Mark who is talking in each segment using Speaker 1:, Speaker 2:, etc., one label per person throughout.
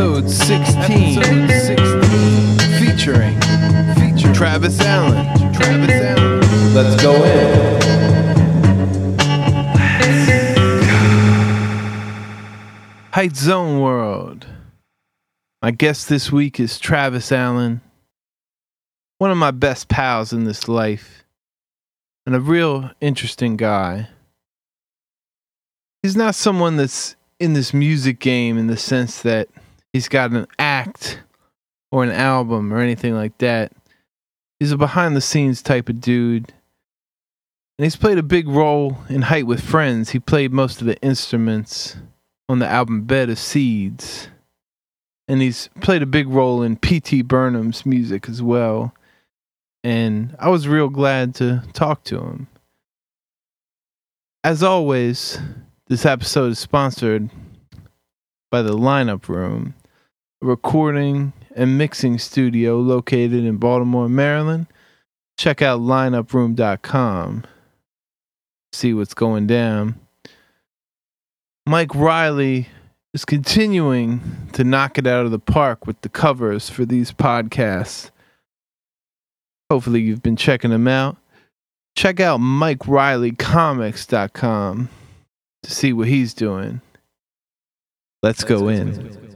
Speaker 1: Episode 16. Episode 16. Featuring, featuring Travis Allen. Travis Allen. Let's go in. Height Zone World. My guest this week is Travis Allen, one of my best pals in this life, and a real interesting guy. He's not someone that's in this music game in the sense that he's got an act or an album or anything like that. He's a behind the scenes type of dude. And he's played a big role in Height with Friends. He played most of the instruments on the album Bed of Seeds. And he's played a big role in P.T. Burnham's music as well. And I was real glad to talk to him. As always, this episode is sponsored by the Lineup Room, recording and mixing studio located in Baltimore, Maryland. Check out lineuproom.com. See what's going down. Mike Riley is continuing to knock it out of the park with the covers for these podcasts. Hopefully, you've been checking them out. Check out MikeRileyComics.com to see what he's doing. Let's go in.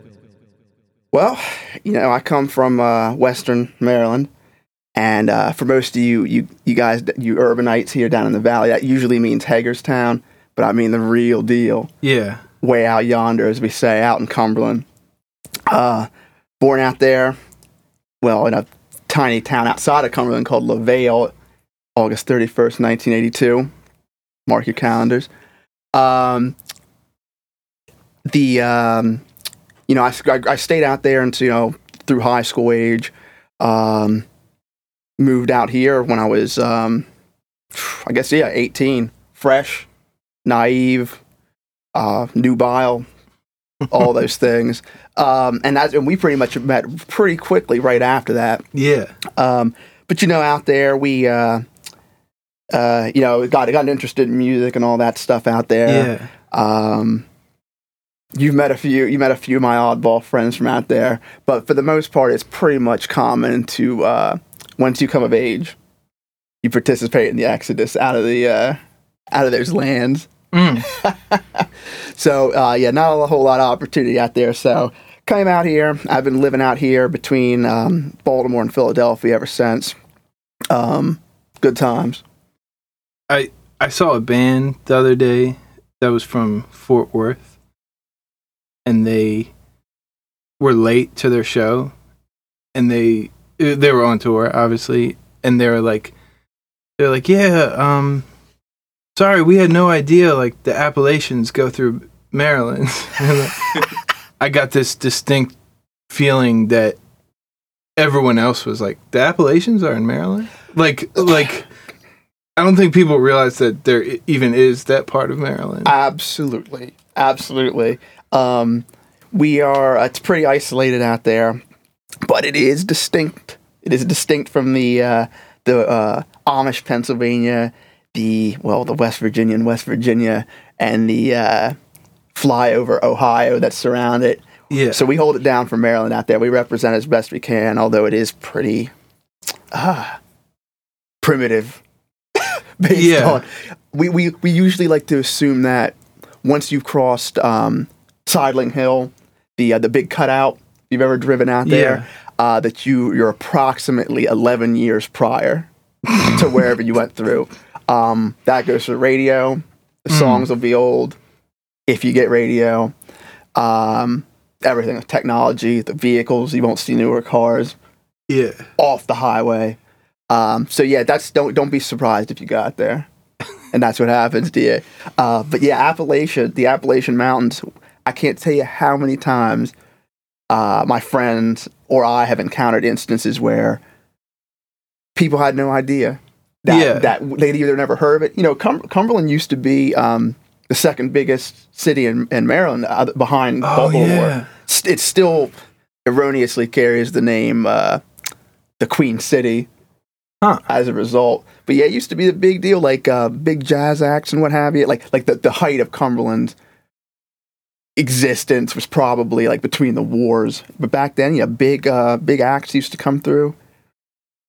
Speaker 2: Well, you know, I come from uh, Western Maryland, and uh, for most of you, you you guys, you urbanites here down in the valley, that usually means Hagerstown, but I mean the real deal,
Speaker 1: Yeah.
Speaker 2: way out yonder, as we say, out in Cumberland. Uh, born out there, well, in a tiny town outside of Cumberland called LaVale, August thirty first, nineteen eighty two. Mark your calendars. Um, the um, you know, I, I, I stayed out there until, you know, through high school age. Um, moved out here when I was, um, I guess, yeah, 18, fresh, naive, uh, nubile, all those things. Um, and, that's, and we pretty much met pretty quickly right after that.
Speaker 1: Yeah.
Speaker 2: Um, but you know, out there, we, uh, uh, you know, got got interested in music and all that stuff out there.
Speaker 1: Yeah.
Speaker 2: Um, you've met a few. You met a few of my oddball friends from out there, but for the most part, it's pretty much common to uh, once you come of age, you participate in the exodus out of the uh, out of those lands.
Speaker 1: Mm.
Speaker 2: So uh, yeah, not a whole lot of opportunity out there. So came out here. I've been living out here between um, Baltimore and Philadelphia ever since. Um, good times.
Speaker 1: I I saw a band the other day that was from Fort Worth, and they were late to their show, and they they were on tour, obviously, and they were like, they're like, yeah, um, sorry, we had no idea like the Appalachians go through Maryland. And, I got this distinct feeling that everyone else was like, the Appalachians are in Maryland, like like. I don't think people realize that there even is that part of Maryland.
Speaker 2: Absolutely, absolutely. Um, we are. It's pretty isolated out there, but it is distinct. It is distinct from the uh, the uh, Amish Pennsylvania, the well, the West Virginia and West Virginia, and the uh, flyover Ohio that surround it.
Speaker 1: yeah.
Speaker 2: So we hold it down for Maryland out there. We represent as best we can, although it is pretty uh, primitive. based
Speaker 1: Yeah.
Speaker 2: on we, we we usually like to assume that once you've crossed um, Sideling Hill, the uh, the big cutout, if you've ever driven out there, uh, that you you're approximately 11 years prior to wherever you went through. Um, that goes for radio. The songs will be old if you get radio. Um, everything, technology, the vehicles, you won't see newer cars
Speaker 1: yeah.
Speaker 2: off the highway. Um, so yeah, that's don't don't be surprised if you got there, and that's what happens to you. Uh, but yeah, Appalachia, the Appalachian Mountains. I can't tell you how many times uh, my friends or I have encountered instances where people had no idea that
Speaker 1: Yeah.
Speaker 2: that they'd either never heard of it. You know, Cum- Cumberland used to be um, the second biggest city in, in Maryland uh, behind
Speaker 1: Oh
Speaker 2: Baltimore
Speaker 1: yeah.
Speaker 2: it still erroneously carries the name uh, the Queen City
Speaker 1: Huh.
Speaker 2: as a result. But yeah, it used to be the big deal, like uh, big jazz acts and what have you. Like like the, the height of Cumberland existence was probably like between the wars. But back then, yeah, big uh, big acts used to come through.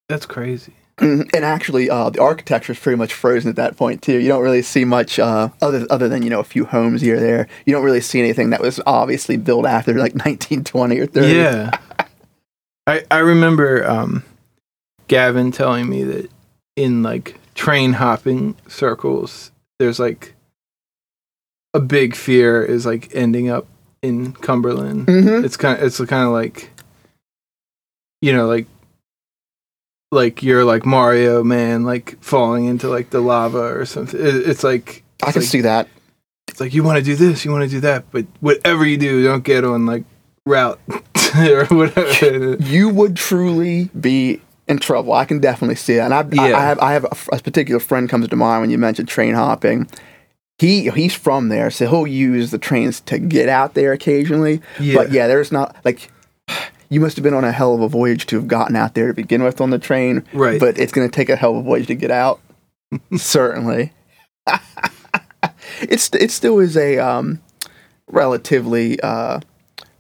Speaker 3: That's crazy.
Speaker 2: Mhm. And actually, uh, the architecture is pretty much frozen at that point too. You don't really see much uh, other other than you know a few homes here or there. You don't really see anything that was obviously built after like 1920 or 30.
Speaker 3: Yeah. I I remember um, Gavin telling me that in like train hopping circles, there's like a big fear is like ending up in Cumberland.
Speaker 2: hmm
Speaker 3: It's kind of it's kind of like you know like like you're like Mario man like falling into like the lava or something. It, it's like
Speaker 2: I can
Speaker 3: like,
Speaker 2: see that.
Speaker 3: it's like you want to do this, you want to do that, but whatever you do, don't get on like route or whatever.
Speaker 2: You would truly be in trouble. I can definitely see that. And I, I,
Speaker 3: Yeah.
Speaker 2: I have I have a, a particular friend comes to mind when you mentioned train hopping. He he's from there, so he'll use the trains to get out there occasionally.
Speaker 3: Yeah.
Speaker 2: But yeah, there's not like you must have been on a hell of a voyage to have gotten out there to begin with on the train.
Speaker 3: Right.
Speaker 2: But it's going to take a hell of a voyage to get out. Certainly. it's it still is a um, relatively uh,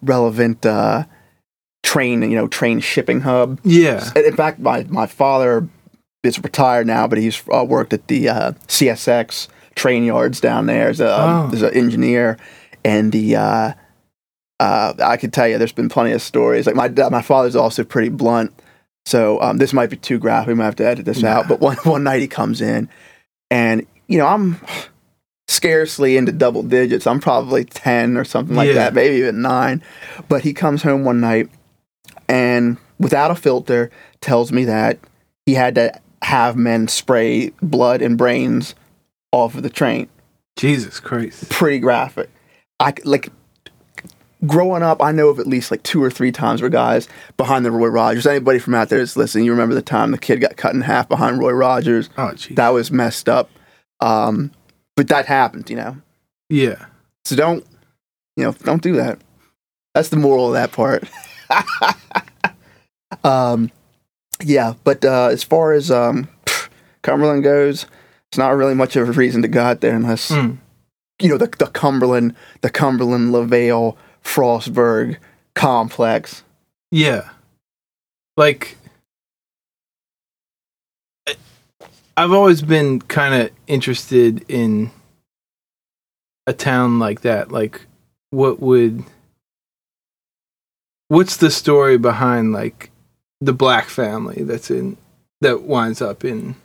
Speaker 2: relevant uh, train you know train shipping hub.
Speaker 3: Yeah.
Speaker 2: In fact, my my father is retired now, but he's uh, worked at the uh, CSX train yards down there as a
Speaker 3: Oh.
Speaker 2: as an engineer, and the. Uh, uh, I could tell you, there's been plenty of stories. Like my my father's also pretty blunt, so um, this might be too graphic. We might have to edit this out. But one one night he comes in, and you know I'm scarcely into double digits. I'm probably ten or something like
Speaker 3: Yeah.
Speaker 2: that, maybe even nine. But he comes home one night, and without a filter, tells me that he had to have men spray blood and brains off of the train
Speaker 3: Jesus Christ.
Speaker 2: pretty graphic. I like growing up. I know of at least like two or three times where guys behind the Roy Rogers. Anybody from out there that's listening, you remember the time the kid got cut in half behind Roy Rogers?
Speaker 3: Oh, jeez.
Speaker 2: That was messed up. Um, but that happened, you know.
Speaker 3: yeah.
Speaker 2: So don't, you know, don't do that. That's the moral of that part. um, yeah, but uh, as far as um, Cumberland goes, it's not really much of a reason to go out there unless
Speaker 3: Mm.
Speaker 2: you know the the Cumberland, the Cumberland, Lavale, Frostburg complex.
Speaker 3: Yeah. Like I've always been kind of interested in a town like that. Like what would what's the story behind like the black family that's in that winds up in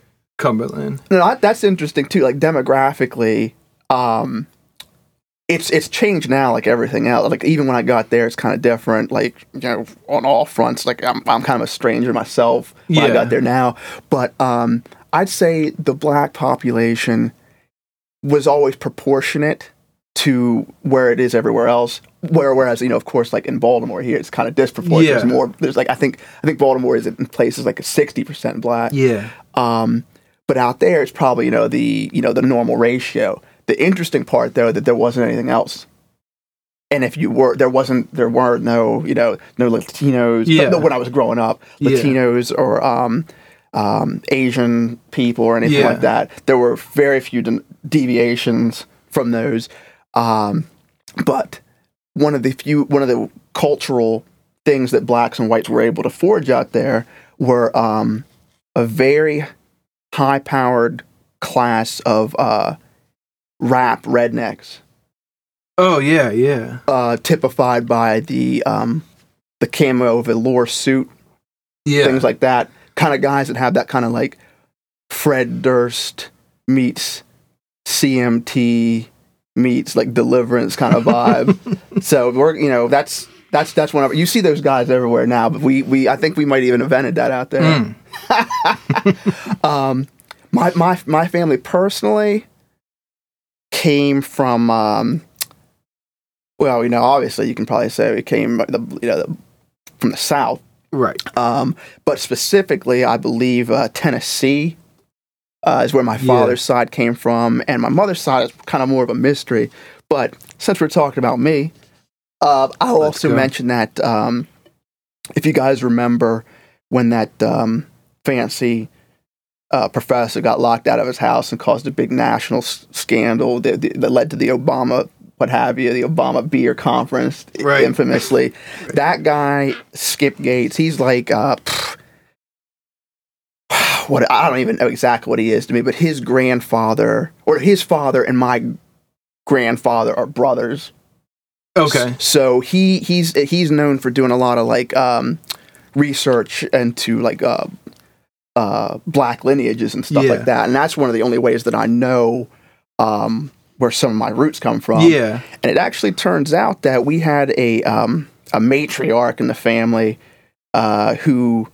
Speaker 3: Cumberland?
Speaker 2: No, that- that's interesting too. Like demographically, um, it's it's changed now. Like everything else. Like even when I got there, it's kind of different. Like you know, on all fronts. Like I'm I'm kind of a stranger myself when I got there now. But um, I'd say the black population was always proportionate to where it is everywhere else. Where whereas you know, of course, like in Baltimore here, it's kind of disproportionate.
Speaker 3: Yeah.
Speaker 2: There's more. There's like I think I think Baltimore is in places like a sixty percent black.
Speaker 3: Yeah.
Speaker 2: Um, but out there, it's probably you know the you know the normal ratio. The interesting part though that there wasn't anything else. And if you were, there wasn't, there weren't no, you know, no Latinos.
Speaker 3: Yeah.
Speaker 2: no, when I was growing up,
Speaker 3: Yeah.
Speaker 2: Latinos or um, um, Asian people or anything
Speaker 3: Yeah.
Speaker 2: like that. There were very few de- deviations from those. Um, but one of the few, one of the cultural things that blacks and whites were able to forge out there were um, a very high-powered class of uh, rap rednecks,
Speaker 3: Oh yeah, yeah.
Speaker 2: uh, typified by the um, the camo velour suit,
Speaker 3: Yeah.
Speaker 2: things like that. Kind of guys that have that kind of like Fred Durst meets CMT meets like Deliverance kind of vibe. so we're you know that's that's that's one of you see those guys everywhere now. But we we I think we might even invented that out there.
Speaker 3: Mm.
Speaker 2: Um, my my my family personally came from um, well, you know, obviously you can probably say we came the you know the, from the south,
Speaker 3: Right.
Speaker 2: um, but specifically, I believe uh, Tennessee uh, is where my
Speaker 3: Yeah.
Speaker 2: father's side came from, and my mother's side is kind of more of a mystery. But since we're talking about me, uh, I'll
Speaker 3: Let's
Speaker 2: also
Speaker 3: go.
Speaker 2: mention that um, if you guys remember when that um, fancy uh, professor got locked out of his house and caused a big national s- scandal that, that led to the Obama what have you, the Obama beer conference,
Speaker 3: Right.
Speaker 2: infamously. That guy, Skip Gates, he's like, uh, pff, what I don't even know exactly what he is to me, but his grandfather or his father and my grandfather are brothers.
Speaker 3: Okay.
Speaker 2: So he he's he's known for doing a lot of like um, research into like uh, uh, black lineages and stuff
Speaker 3: Yeah.
Speaker 2: like that, and that's one of the only ways that I know um, where some of my roots come from.
Speaker 3: Yeah.
Speaker 2: And it actually turns out that we had a um, a matriarch in the family uh, who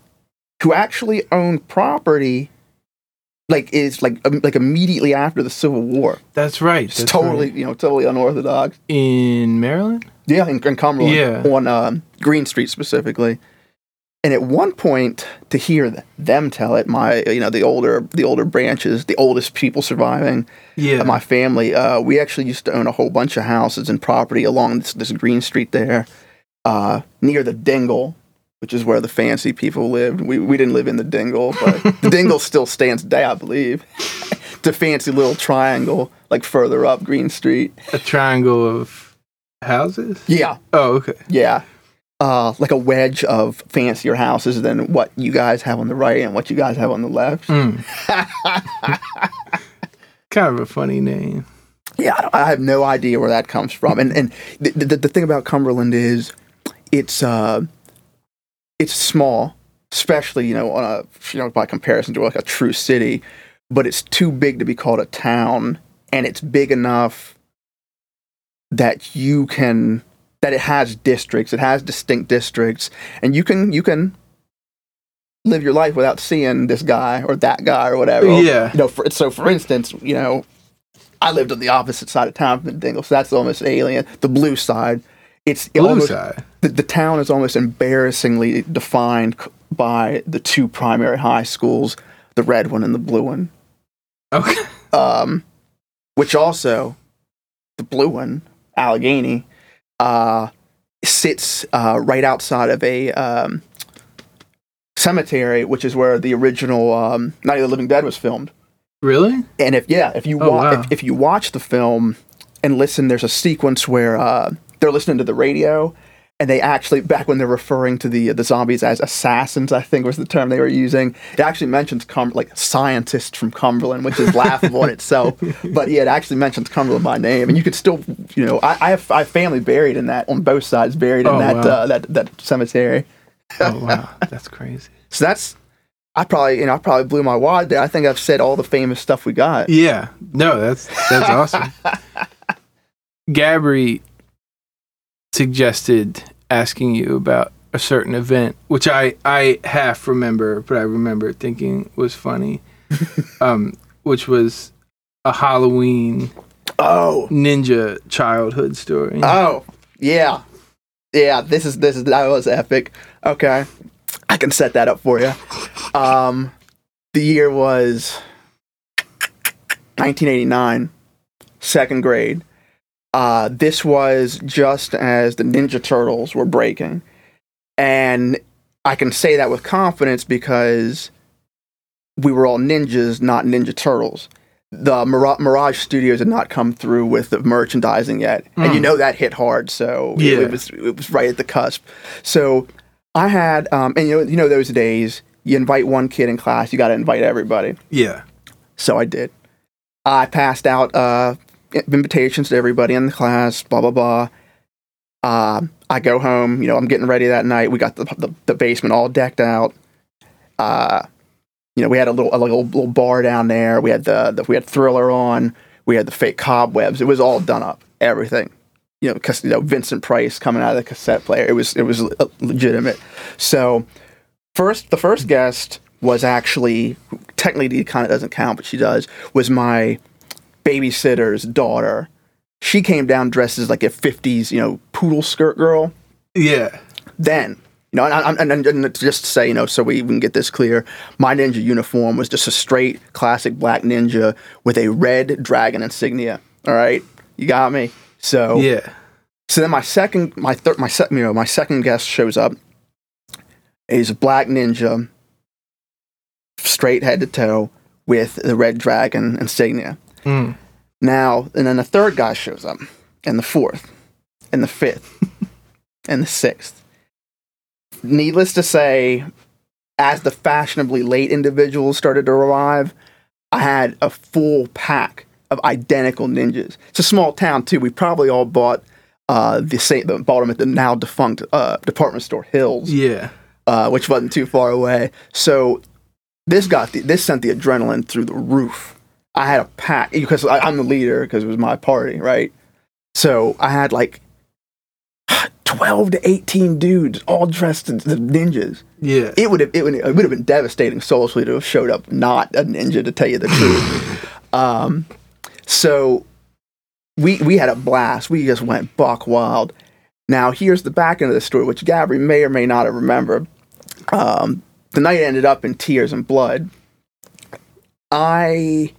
Speaker 2: who actually owned property like is like um, like immediately after the Civil War.
Speaker 3: That's right.
Speaker 2: It's
Speaker 3: that's
Speaker 2: totally
Speaker 3: right.
Speaker 2: you know totally unorthodox.
Speaker 3: in Maryland.
Speaker 2: Yeah, in, in Cumberland,
Speaker 3: Yeah.
Speaker 2: on um, Green Street specifically. And at one point, to hear them tell it, my you know the older the older branches, the oldest people surviving
Speaker 3: Yeah.
Speaker 2: my family, uh, we actually used to own a whole bunch of houses and property along this, this Green Street there, uh, near the Dingle, which is where the fancy people lived. We we didn't live in the Dingle, but the Dingle still stands today, I believe. it's a fancy little triangle, like further up Green Street.
Speaker 3: a triangle of houses.
Speaker 2: Yeah,
Speaker 3: Oh, okay.
Speaker 2: Yeah. Uh, like a wedge of fancier houses than what you guys have on the right and what you guys have on the left.
Speaker 3: Mm. kind of a funny name.
Speaker 2: Yeah, I, I have no idea where that comes from. And and the, the, the thing about Cumberland is, it's uh, it's small, especially you know on a you know by comparison to like a true city, but it's too big to be called a town, and it's big enough that you can that it has districts, it has distinct districts, and you can you can live your life without seeing this guy or that guy or whatever.
Speaker 3: Yeah.
Speaker 2: You know, for, so for instance, you know, I lived on the opposite side of town from the Dingle, so that's almost alien. The blue side, it's
Speaker 3: Blue
Speaker 2: almost,
Speaker 3: side.
Speaker 2: The, the town is almost embarrassingly defined by the two primary high schools, the red one and the blue one.
Speaker 3: Okay.
Speaker 2: Um, which also, the blue one, Allegheny, uh, sits uh, right outside of a um, cemetery, which is where the original um, Night of the Living Dead was filmed.
Speaker 3: Really?
Speaker 2: And if yeah, if you
Speaker 3: Oh,
Speaker 2: wa-
Speaker 3: wow.
Speaker 2: if, if you watch the film and listen, there's a sequence where uh, they're listening to the radio, and they actually back when they're referring to the the zombies as assassins, I think was the term they were using. It actually mentions Cum- like scientists from Cumberland, which is laughable in itself. But yeah, it actually mentions Cumberland by name, and you could still you know I, I have I have family buried in that on both sides, buried in
Speaker 3: Oh,
Speaker 2: that
Speaker 3: wow.
Speaker 2: uh, that that cemetery.
Speaker 3: Oh wow, that's crazy.
Speaker 2: So that's. I probably, you know, I probably blew my wad there. I think I've said all the famous stuff we got.
Speaker 3: Yeah. No, that's that's awesome. Gabri suggested asking you about a certain event, which I I half remember, but I remember thinking was funny. um, which was a Halloween
Speaker 2: Oh,
Speaker 3: ninja childhood story.
Speaker 2: Oh, yeah. Yeah, this is this is that was epic. Okay. I can set that up for you. Um the year was 1989, second grade. Uh this was just as the Ninja Turtles were breaking. And I can say that with confidence because we were all ninjas, not Ninja Turtles the Mira- Mirage Studios had not come through with the merchandising yet, and you
Speaker 3: Mm.
Speaker 2: know that hit hard. So it-
Speaker 3: Yeah.
Speaker 2: it, was it was right at the cusp. So I had, um, and you know, you know those days, you invite one kid in class, you got to invite everybody.
Speaker 3: yeah.
Speaker 2: So I did. I passed out uh, invitations to everybody in the class. Blah blah blah. Uh, I go home. You know, I'm getting ready that night. We got the the, the basement all decked out. Uh, you know, we had a little a little, little bar down there. We had the, the we had Thriller on. We had the fake cobwebs. It was all done up. Everything. You know, because you know Vincent Price coming out of the cassette player. It was it was le- legitimate. So first, the first guest was actually technically kind of doesn't count, but she does. Was my babysitter's daughter. She came down dressed as like a '50s, you know, poodle skirt girl
Speaker 3: Yeah.
Speaker 2: then you know and, and, and, and just to say you know so we can get this clear my ninja uniform was just a straight classic black ninja with a red dragon insignia all right you got me so
Speaker 3: Yeah.
Speaker 2: so then my second my third my second you know my second guest shows up he's a black ninja straight head to toe with the red dragon insignia
Speaker 3: Mm.
Speaker 2: now, and then the third guy shows up, and the fourth, and the fifth, and the sixth. Needless to say, as the fashionably late individuals started to arrive, I had a full pack of identical ninjas. It's a small town too. We probably all bought uh, the same, the, bought them at the now defunct uh, department store Hills,
Speaker 3: Yeah.
Speaker 2: uh, which wasn't too far away. So this got the, this sent the adrenaline through the roof. I had a pack because I, I'm the leader because it was my party, right? So I had like 12 to 18 dudes all dressed as ninjas.
Speaker 3: Yeah.
Speaker 2: It would have it would, it would have been devastating socially to have showed up not a ninja to tell you the truth. um, so we we had a blast. We just went buck wild. Now here's the back end of the story, which Gabby may or may not have remembered. Um, the night ended up in tears and blood. I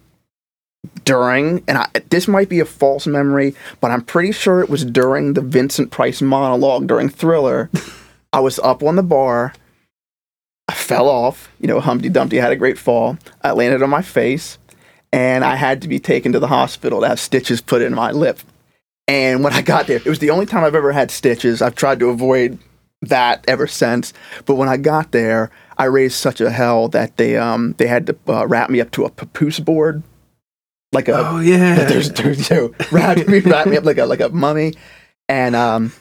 Speaker 2: during and I, this might be a false memory, but I'm pretty sure it was during the Vincent Price monologue during Thriller. I was up on the bar. I fell off. You know, Humpty Dumpty had a great fall. I landed on my face, and I had to be taken to the hospital to have stitches put in my lip. And when I got there, it was the only time I've ever had stitches. I've tried to avoid that ever since. But when I got there, I raised such a hell that they um they had to uh, wrap me up to a papoose board, like a
Speaker 3: Oh yeah.
Speaker 2: there's, there's you know, wrap me wrap me up like a like a mummy, and um,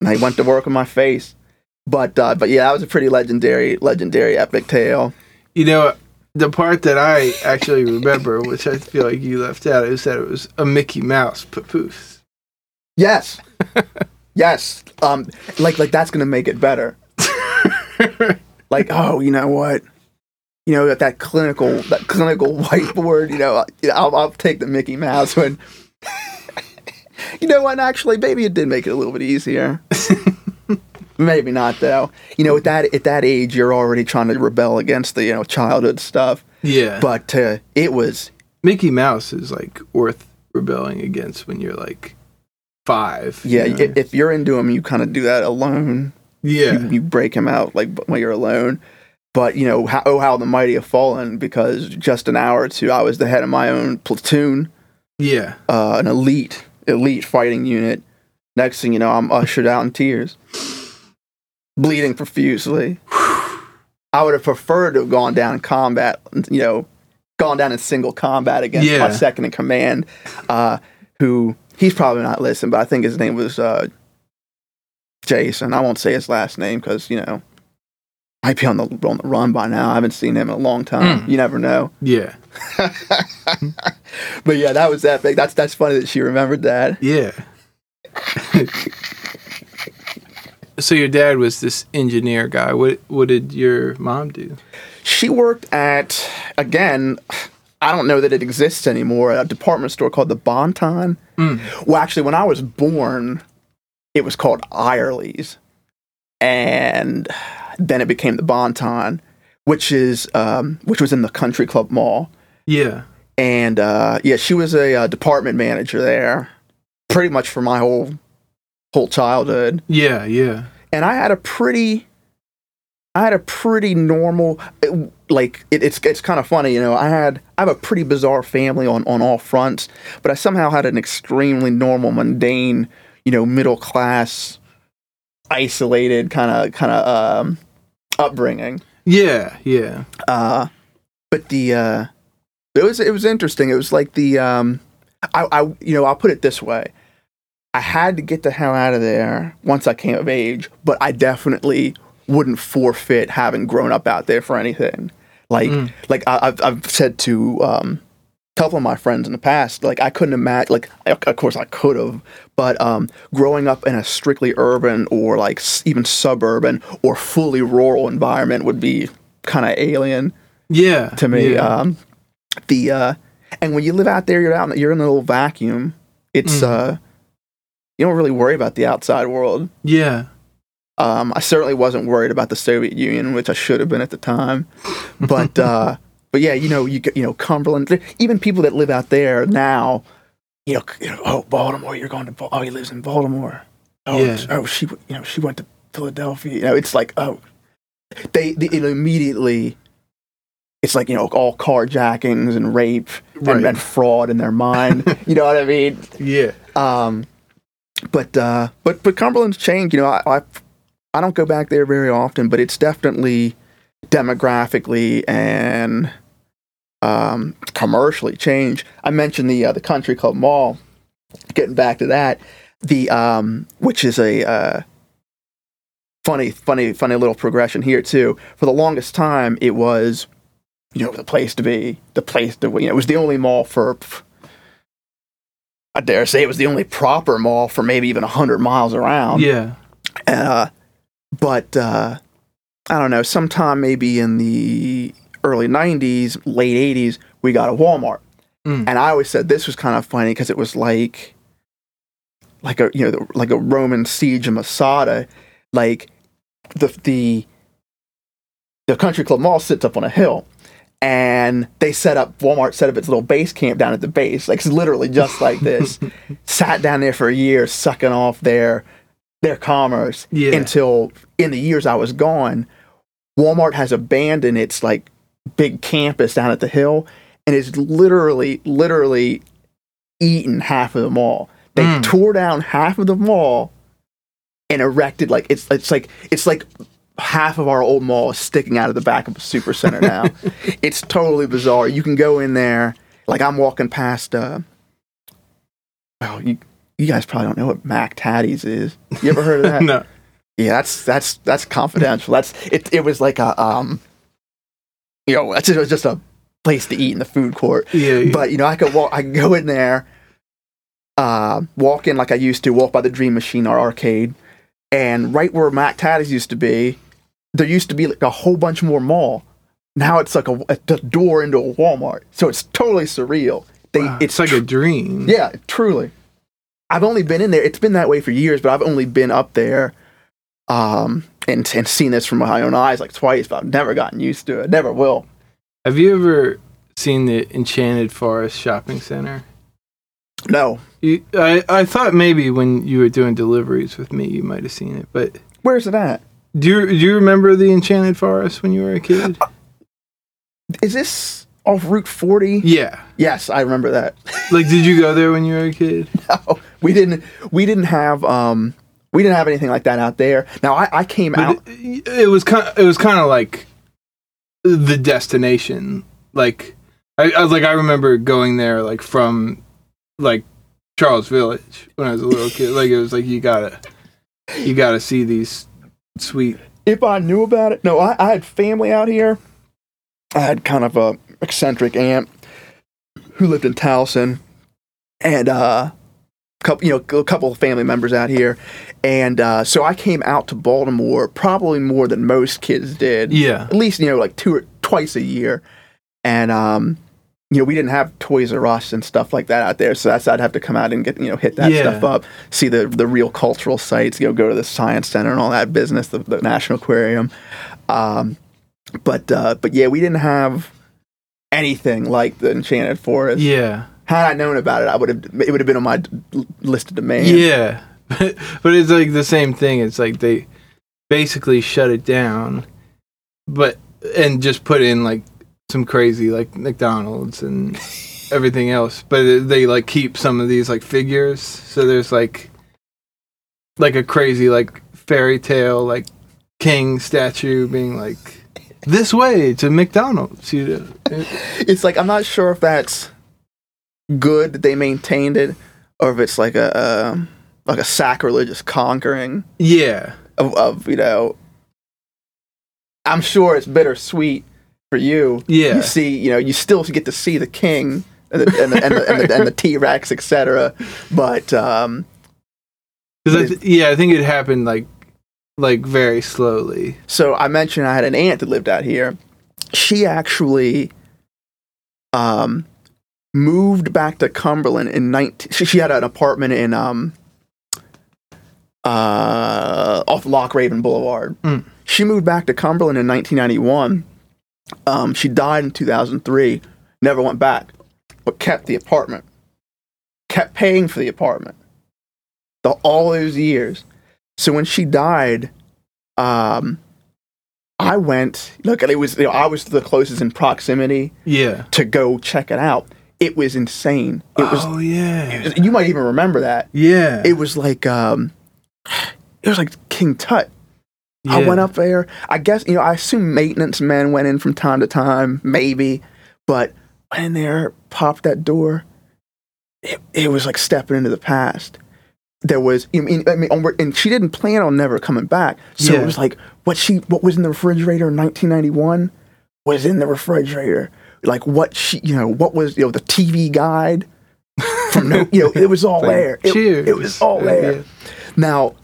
Speaker 2: and I went to work on my face. But uh, but yeah, that was a pretty legendary legendary epic tale.
Speaker 3: You know, the part that I actually remember, which I feel like you left out, is that it was a Mickey Mouse papoose.
Speaker 2: Yes, yes. Um, like like that's gonna make it better. Like oh, you know what? You know that that clinical that clinical whiteboard. You know, I- I'll I'll take the Mickey Mouse one. you know what? Actually, maybe it did make it a little bit easier. maybe not though. You know, at that at that age, you're already trying to rebel against the you know childhood stuff.
Speaker 3: Yeah.
Speaker 2: But uh, it was
Speaker 3: Mickey Mouse is like worth rebelling against when you're like five. you
Speaker 2: yeah.
Speaker 3: know?
Speaker 2: i If you're into them, you kind of do that alone.
Speaker 3: yeah.
Speaker 2: you, you break him out like when you're alone. But you know, how, oh how the mighty have fallen because just an hour or two, I was the head of my own platoon,
Speaker 3: Yeah.
Speaker 2: uh, an elite elite fighting unit. Next thing you know, I'm ushered out in tears, bleeding profusely. I would have preferred to have gone down in combat, you know, gone down in single combat against my second in command, uh, who he's probably not listening, but I think his name was uh, Jason. I won't say his last name because you know might be on the on the run by now. I haven't seen him in a long time.
Speaker 3: Mm.
Speaker 2: You never know.
Speaker 3: Yeah.
Speaker 2: But yeah, that was epic. That's that's funny that she remembered that.
Speaker 3: Yeah. so your dad was this engineer guy. What what did your mom do?
Speaker 2: She worked at again. I don't know that it exists anymore. A department store called the Bonton.
Speaker 3: Mm.
Speaker 2: Well, actually, when I was born, it was called Irely's, and then it became the Bonton, which is um, which was in the Country Club Mall.
Speaker 3: Yeah.
Speaker 2: And uh, yeah, she was a uh, department manager there, pretty much for my whole whole childhood.
Speaker 3: Yeah, yeah.
Speaker 2: And I had a pretty, I had a pretty normal, it- like it, it's it's kind of funny, you know. I had I have a pretty bizarre family on on all fronts, but I somehow had an extremely normal, mundane, you know, middle class, isolated kind of kind of um, upbringing.
Speaker 3: Yeah, yeah.
Speaker 2: Uh, but the uh, it was it was interesting. It was like the um, I, I you know I'll put it this way. I had to get the hell out of there once I came of age, but I definitely wouldn't forfeit having grown up out there for anything. Like
Speaker 3: Mm.
Speaker 2: like I, I've I've said to um, couple of my friends in the past, like I couldn't imagine. Like of course I could have, but um, growing up in a strictly urban or like s- even suburban or fully rural environment would be kind of alien
Speaker 3: Yeah.
Speaker 2: to me.
Speaker 3: Yeah.
Speaker 2: Um, the uh, and when you live out there, you're out, in- you're in a little vacuum. It's
Speaker 3: Mhm.
Speaker 2: uh, you don't really worry about the outside world.
Speaker 3: yeah.
Speaker 2: Um, I certainly wasn't worried about the Soviet Union, which I should have been at the time. But uh, but yeah, you know, you you know Cumberland. Even people that live out there now, you know, you know, oh Baltimore, you're going to oh he lives in Baltimore. Oh
Speaker 3: Yeah.
Speaker 2: oh she you know she went to Philadelphia. You know, it's like oh they, they it immediately it's like you know all carjackings and rape and, and fraud in their mind. you know what I mean?
Speaker 3: Yeah.
Speaker 2: Um, but uh, but but Cumberland's changed. You know, I, I I don't go back there very often, but it's definitely demographically and um, commercially changed. I mentioned the uh, the Country Club Mall. Getting back to that, the um, which is a uh, funny, funny, funny little progression here too. For the longest time, it was you know the place to be, the place to you know it was the only mall for I dare say it was the only proper mall for maybe even 100 miles around.
Speaker 3: Yeah.
Speaker 2: Uh, but uh, I don't know, sometime maybe in the early 90s, late 80s, we got a Walmart.
Speaker 3: Mm.
Speaker 2: And I always said this was kind of funny because it was like like a you know like a Roman siege of Masada, like the the the country club mall sits up on a hill and they set up Walmart set up its little base camp down at the base like it's literally just like this sat down there for a year sucking off their their commerce
Speaker 3: Yeah.
Speaker 2: until in the years I was gone Walmart has abandoned its like big campus down at the hill and it's literally literally eaten half of the mall they
Speaker 3: Mm.
Speaker 2: tore down half of the mall and erected like it's it's like it's like half of our old mall is sticking out of the back of a super center now. it's totally bizarre. You can go in there like I'm walking past uh oh you you guys probably don't know what Mac Tatties is. You ever heard of that?
Speaker 3: no.
Speaker 2: Yeah, that's that's that's confidential. That's it. It was like a um, you know, just, it was just a place to eat in the food court.
Speaker 3: Yeah. yeah.
Speaker 2: But you know, I could walk. I could go in there, uh, walk in like I used to, walk by the Dream Machine or arcade, and right where Mac Tatties used to be, there used to be like a whole bunch more mall. Now it's like a, a door into a Walmart, so it's totally surreal. They,
Speaker 3: Wow,
Speaker 2: it's
Speaker 3: it's like a dream.
Speaker 2: yeah, truly. I've only been in there. It's been that way for years, but I've only been up there, um, and and seen this from my own eyes like twice. But I've never gotten used to it. Never will.
Speaker 3: Have you ever seen the Enchanted Forest shopping center?
Speaker 2: No.
Speaker 3: You, I, I thought maybe when you were doing deliveries with me, you might have seen it. But
Speaker 2: Where's it at?
Speaker 3: do you, do you remember the Enchanted Forest when you were a kid?
Speaker 2: Is this off Route 40?
Speaker 3: Yeah.
Speaker 2: Yes, I remember that.
Speaker 3: Like, did you go there when you were a kid?
Speaker 2: no, we didn't. We didn't have. Um, we didn't have anything like that out there. Now I, I came out.
Speaker 3: It, it was kind. It was kind of like the destination. Like, I, I was like, I remember going there like from like Charles Village when I was a little kid. Like, it was like you gotta, you gotta see these sweet.
Speaker 2: if I knew about it, no, I, I had family out here. I had kind of a eccentric aunt who lived in Towson, and uh, couple, you know, a couple of family members out here, and uh, so I came out to Baltimore probably more than most kids did.
Speaker 3: Yeah.
Speaker 2: At least you know, like two or twice a year, and um, you know, we didn't have Toys R Us and stuff like that out there, so that's I'd have to come out and get you know hit that
Speaker 3: Yeah.
Speaker 2: stuff up, see the the real cultural sites, you know, go to the Science Center and all that business, the, the National Aquarium, um, but uh, but yeah, we didn't have anything like the Enchanted Forest.
Speaker 3: Yeah.
Speaker 2: Had I known about it, I would have it would have been on my list of demands.
Speaker 3: Yeah. But, but it's like the same thing. It's like they basically shut it down, but and just put in like some crazy like McDonald's and everything else. But they like keep some of these like figures. So there's like like a crazy like fairy tale like king statue being like this way to McDonald's. You know?
Speaker 2: it's like I'm not sure if that's good that they maintained it, or if it's like a um like a sacrilegious conquering
Speaker 3: Yeah.
Speaker 2: of, of you know. I'm sure it's bittersweet for you.
Speaker 3: Yeah.
Speaker 2: You see, you know, you still get to see the king and the and the, and the, and the, and the T Rex, etc. But um,
Speaker 3: 'Cause I th- yeah, I think it happened like like very slowly.
Speaker 2: so I mentioned I had an aunt that lived out here. She actually um moved back to Cumberland in 19 she, she had an apartment in um uh off Loch Raven Boulevard.
Speaker 3: Mm.
Speaker 2: She moved back to Cumberland in 1991. Um she died in 2003. Never went back, but kept the apartment. Kept paying for the apartment. The all those years. So when she died, um I went. Look, it was you know, I was the closest in proximity
Speaker 3: Yeah.
Speaker 2: to go check it out. It was insane. It was.
Speaker 3: oh yeah.
Speaker 2: You might even remember that.
Speaker 3: yeah.
Speaker 2: It was like um, it was like King Tut. I went up there. I guess you know. I assume maintenance men went in from time to time, maybe. But went in there, popped that door. It, it was like stepping into the past. There was, I mean, I mean, and she didn't plan on never coming back. So
Speaker 3: Yeah.
Speaker 2: it was like what she, what was in the refrigerator in 1991 was in the refrigerator. Like what she, you know, what was, you know, the TV guide from no, you know, it was all
Speaker 3: Like,
Speaker 2: there. It,
Speaker 3: cheers.
Speaker 2: it was all there.
Speaker 3: yeah.
Speaker 2: Now,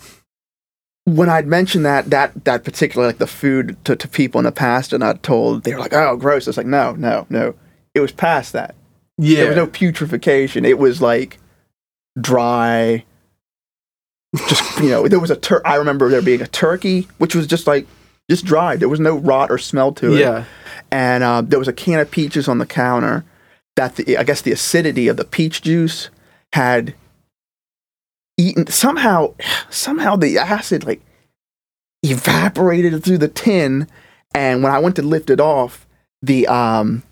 Speaker 2: when I'd mentioned that that that particular like the food to, to people in the past, and I told they were like, "Oh, gross." It's like, no, no, no. It was past that.
Speaker 3: Yeah.
Speaker 2: There was no putrefaction. It was like dry. Just you know, there was a tur- I remember there being a turkey, which was just like just dried. There was no rot or smell to it
Speaker 3: yeah.
Speaker 2: and uh, there was a can of peaches on the counter that the, I guess the acidity of the peach juice had eaten somehow somehow the acid like evaporated through the tin and when I went to lift it off the um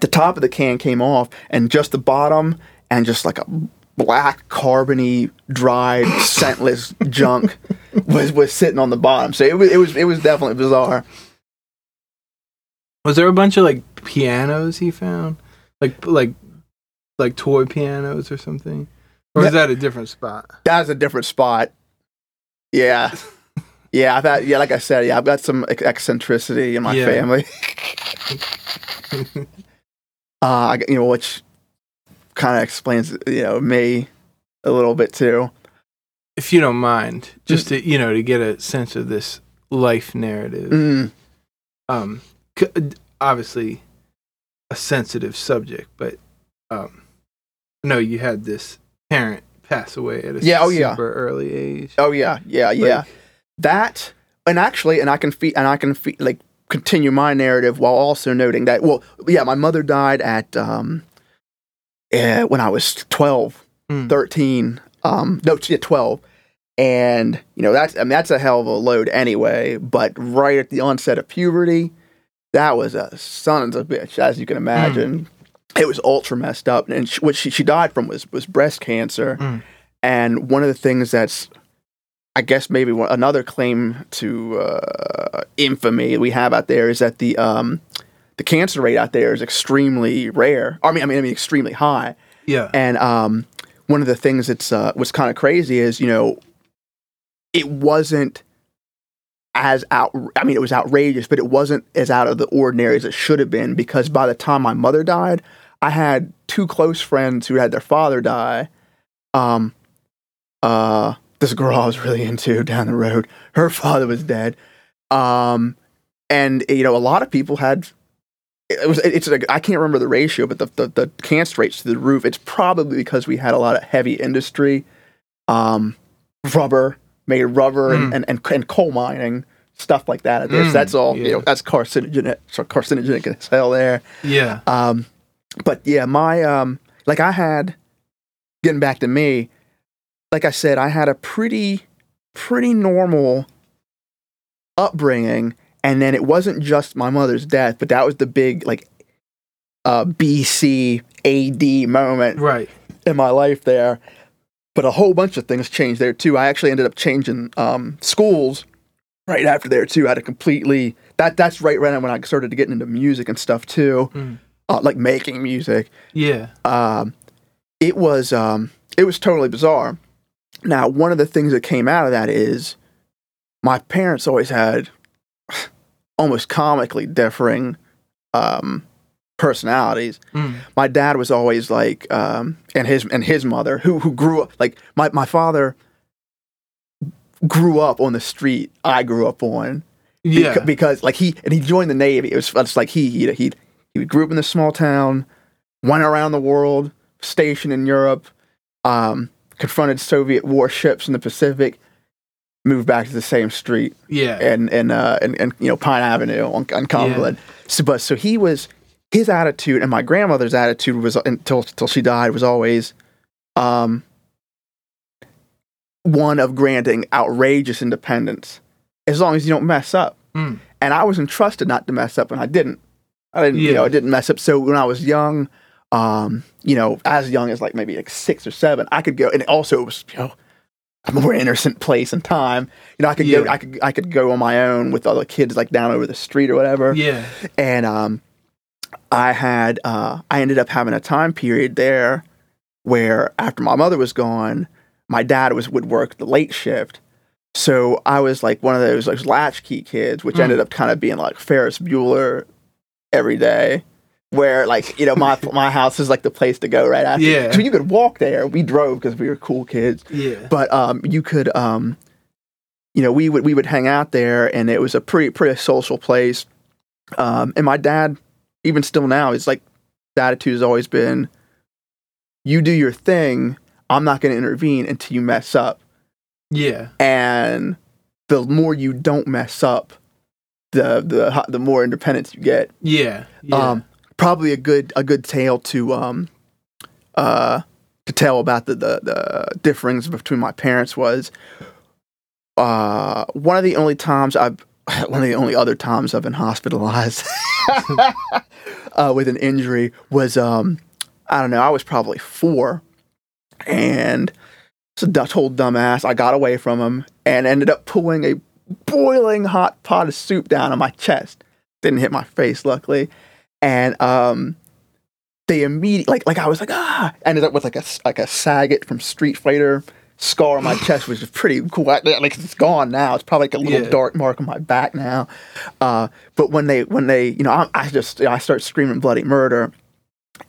Speaker 2: the top of the can came off and just the bottom and just like a black carbony dried scentless junk was was sitting on the bottom so it was it was it was definitely bizarre
Speaker 3: Was there a bunch of like pianos he found, like like like toy pianos or something, or is that a different spot?
Speaker 2: That's a different spot. Yeah. Yeah, I've had, yeah, like I said, yeah, I've got some eccentricity in my
Speaker 3: Yeah.
Speaker 2: family. uh, I, g- you know, which kind of explains, you know, me a little bit too.
Speaker 3: If you don't mind, just to you know to get a sense of this life narrative.
Speaker 2: Mm,
Speaker 3: Um, c- obviously a sensitive subject, but um, I know you had this parent pass away at a
Speaker 2: Yeah, oh, yeah.
Speaker 3: early age.
Speaker 2: oh yeah, yeah, yeah. That, and actually, and I can fe- and I can fe- like continue my narrative while also noting that. Well, yeah, my mother died at um, eh, when I was 12,
Speaker 3: Mm.
Speaker 2: 13, um, no, yeah, 12. And, you know, that's, I mean, that's a hell of a load anyway. But right at the onset of puberty, that was a son of a bitch, as you can imagine. It was ultra messed up. And she, what she, she died from was, was breast cancer.
Speaker 3: Mm.
Speaker 2: And one of the things that's, I guess maybe one, another claim to uh, infamy we have out there is that the um, the cancer rate out there is extremely rare. I mean, I mean, I mean, extremely high.
Speaker 3: yeah,
Speaker 2: And um, one of the things that's uh, was kind of crazy is you know it wasn't as out. I mean, it was outrageous, but it wasn't as out of the ordinary as it should have been because by the time my mother died, I had two close friends who had their father die. Um, uh, this girl I was really into down the road, her father was dead. Um, and you know, a lot of people had it was it's like I can't remember the ratio, but the, the the cancer rates to the roof. It's probably because we had a lot of heavy industry, um, rubber made rubber and,
Speaker 3: Mm.
Speaker 2: and, and and coal mining stuff like that.
Speaker 3: Mm,
Speaker 2: that's all you know. That's carcinogenic, so carcinogenic as hell there.
Speaker 3: yeah,
Speaker 2: Um, but yeah, my um, like I had getting back to me, like I said, I had a pretty pretty normal upbringing, and then it wasn't just my mother's death, but that was the big like uh, BC AD moment
Speaker 3: right.
Speaker 2: in my life there. But a whole bunch of things changed there too. I actually ended up changing um, schools right after there too. I had a completely that that's right right when I started to get into music and stuff too,
Speaker 3: Mm.
Speaker 2: uh, like making music.
Speaker 3: Yeah,
Speaker 2: Um, it was um, it was totally bizarre. Now, one of the things that came out of that is my parents always had almost comically differing um, personalities.
Speaker 3: Mm.
Speaker 2: my dad was always like um and his and his mother who who grew up like my my father grew up on the street I grew up on
Speaker 3: yeah,
Speaker 2: Beca- because like he and he joined the navy. It was it's like he he he he grew up in this small town went around the world stationed in Europe um confronted Soviet warships in the Pacific moved back to the same street
Speaker 3: yeah,
Speaker 2: and and uh and, and you know Pine Avenue on, on Cumberland. So, but so he was his attitude and my grandmother's attitude was until until she died was always um one of granting outrageous independence as long as you don't mess up.
Speaker 3: Hmm.
Speaker 2: and I was entrusted not to mess up, and I didn't. I didn't, you know, I didn't mess up. So when I was young, um, you know, as young as like maybe like six or seven, I could go, and also it was, you know, a more innocent place and time. You know, I could go, I could, I could go on my own with other kids like down over the street or whatever.
Speaker 3: Yeah.
Speaker 2: And um, I had, uh, I ended up having a time period there where after my mother was gone, my dad was would work the late shift. So I was like one of those like latchkey kids, which
Speaker 3: Mm.
Speaker 2: ended up kind of being like Ferris Bueller every day. Where like you know my my house is like the place to go right after.
Speaker 3: Yeah.
Speaker 2: So you could walk there. We drove because we were cool kids
Speaker 3: Yeah.
Speaker 2: but um, you could um, you know we would we would hang out there and it was a pretty pretty social place um, and my dad even still now is like the attitude has always been you do your thing i'm not going to intervene until you mess up
Speaker 3: Yeah.
Speaker 2: and the more you don't mess up the the the more independence you get
Speaker 3: Yeah. Yeah.
Speaker 2: um, probably a good a good tale to um, uh, to tell about the, the the difference between my parents was uh, one of the only times I've one of the only other times I've been hospitalized uh, with an injury was um, I don't know I was probably four and it's a total dumbass. I got away from him and ended up pulling a boiling hot pot of soup down on my chest. Didn't hit my face luckily and um they immediately like like I was like ah! Ended up with like a like a Sagat from Street Fighter scar on my chest which is pretty cool. I- like it's gone now. It's probably like a little
Speaker 3: Yeah.
Speaker 2: dark mark on my back now. Uh but when they when they you know I, I just I start screaming bloody murder.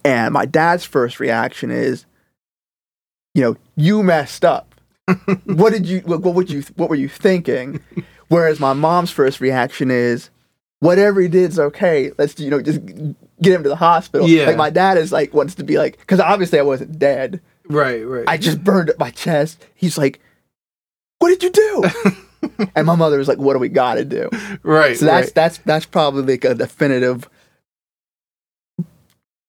Speaker 2: And my dad's first reaction is you know you messed up. What did you what, what would you what were you thinking? Whereas my mom's first reaction is whatever he did is okay. Let's you know just get him to the hospital.
Speaker 3: Yeah.
Speaker 2: Like my dad is like wants to be like because obviously I wasn't dead.
Speaker 3: right. Right.
Speaker 2: I just burned up my chest. He's like, "What did you do?" and my mother was like, "What do we got to do?"
Speaker 3: right.
Speaker 2: So that's
Speaker 3: right.
Speaker 2: that's that's probably like a definitive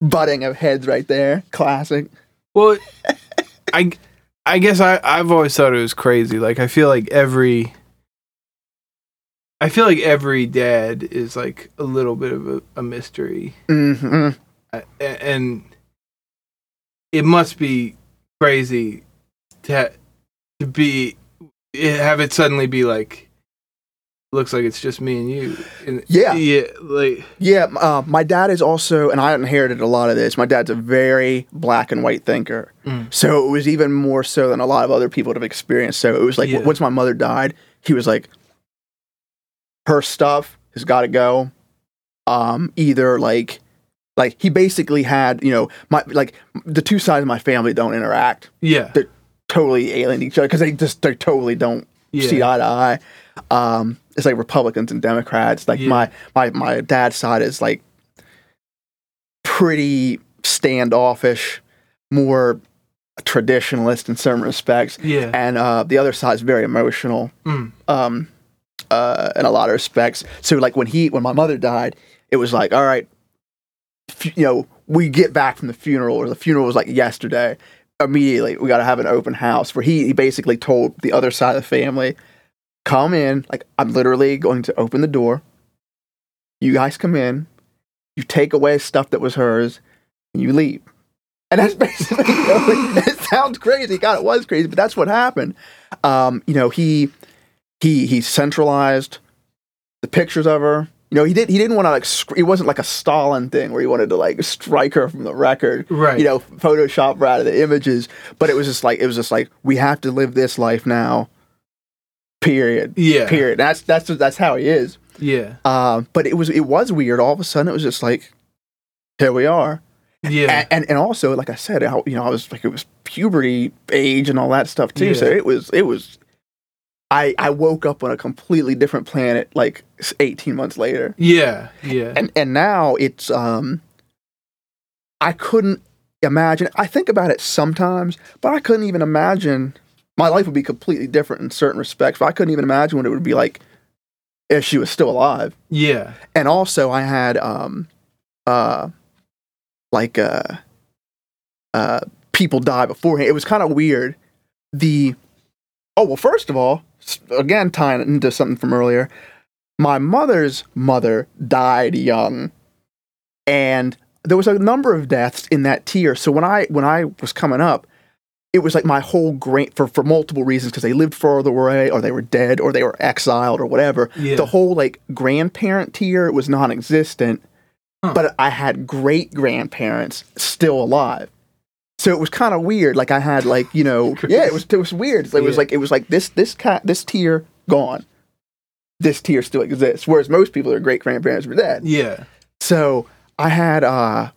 Speaker 2: butting of heads right there. Classic.
Speaker 3: Well, I, I guess I I've always thought it was crazy. Like I feel like every, I feel like every dad is like a little bit of a, a mystery,
Speaker 2: hmm
Speaker 3: I- a- and it must be crazy to ha- to be have it suddenly be like looks like it's just me and you. And,
Speaker 2: Yeah.
Speaker 3: yeah, like
Speaker 2: Yeah, uh, my dad is also, and I inherited a lot of this. My dad's a very black and white thinker,
Speaker 3: Mm.
Speaker 2: so it was even more so than a lot of other people have experienced. So it was like
Speaker 3: Yeah.
Speaker 2: once my mother died, he was like, her stuff has got to go. Um, either like, like he basically had, you know, my like the two sides of my family don't interact,
Speaker 3: yeah, they're
Speaker 2: totally alien to each other because they just they totally don't
Speaker 3: yeah,
Speaker 2: see eye to eye. Um, it's like Republicans and Democrats. Like
Speaker 3: Yeah.
Speaker 2: my my my dad's side is like pretty standoffish, more traditionalist in some respects,
Speaker 3: yeah,
Speaker 2: and uh, the other side is very emotional
Speaker 3: Mm.
Speaker 2: um, uh, in a lot of respects. So like when he when my mother died, it was like all right, f- you know, we get back from the funeral, or the funeral was like yesterday. Immediately, we got to have an open house where he, he basically told the other side of the family, "Come in. Like I'm literally going to open the door. You guys come in. You take away stuff that was hers, and you leave." And that's basically, you know, like, it sounds crazy. God, it was crazy, but that's what happened. Um, you know, he he he centralized the pictures of her. You know, he did he didn't want to like sc- it wasn't like a Stalin thing where he wanted to like strike her from the record.
Speaker 3: right,
Speaker 2: You know, Photoshop her out of the images, but it was just like it was just like we have to live this life now. Period.
Speaker 3: yeah,
Speaker 2: Period. That's that's that's how he is.
Speaker 3: yeah,
Speaker 2: Um, but it was it was weird. All of a sudden, it was just like, here we are.
Speaker 3: yeah,
Speaker 2: And, and and also, like I said, I, you know, I was like it was puberty age and all that stuff too. So it was it was. I I woke up on a completely different planet like eighteen months later,
Speaker 3: yeah, yeah,
Speaker 2: and and now it's um. I couldn't imagine. I think about it sometimes, but I couldn't even imagine my life would be completely different in certain respects. But I couldn't even imagine what it would be like if she was still alive
Speaker 3: yeah,
Speaker 2: and also I had um uh like uh uh people die beforehand. It was kind of weird. The oh well, first of all, again tying into something from earlier, my mother's mother died young, and there was a number of deaths in that tier. So when I when I was coming up, it was like my whole great for for multiple reasons because they lived further away or they were dead or they were exiled or whatever.
Speaker 3: Yeah.
Speaker 2: The whole like grandparent tier was non-existent,
Speaker 3: Huh.
Speaker 2: but I had great grandparents still alive. So it was kind of weird. Like I had like you know yeah it was it was weird. It was
Speaker 3: Yeah.
Speaker 2: like it was like this this cat this tier gone. This tier still exists, whereas most people, their great grandparents were dead.
Speaker 3: Yeah.
Speaker 2: So I had uh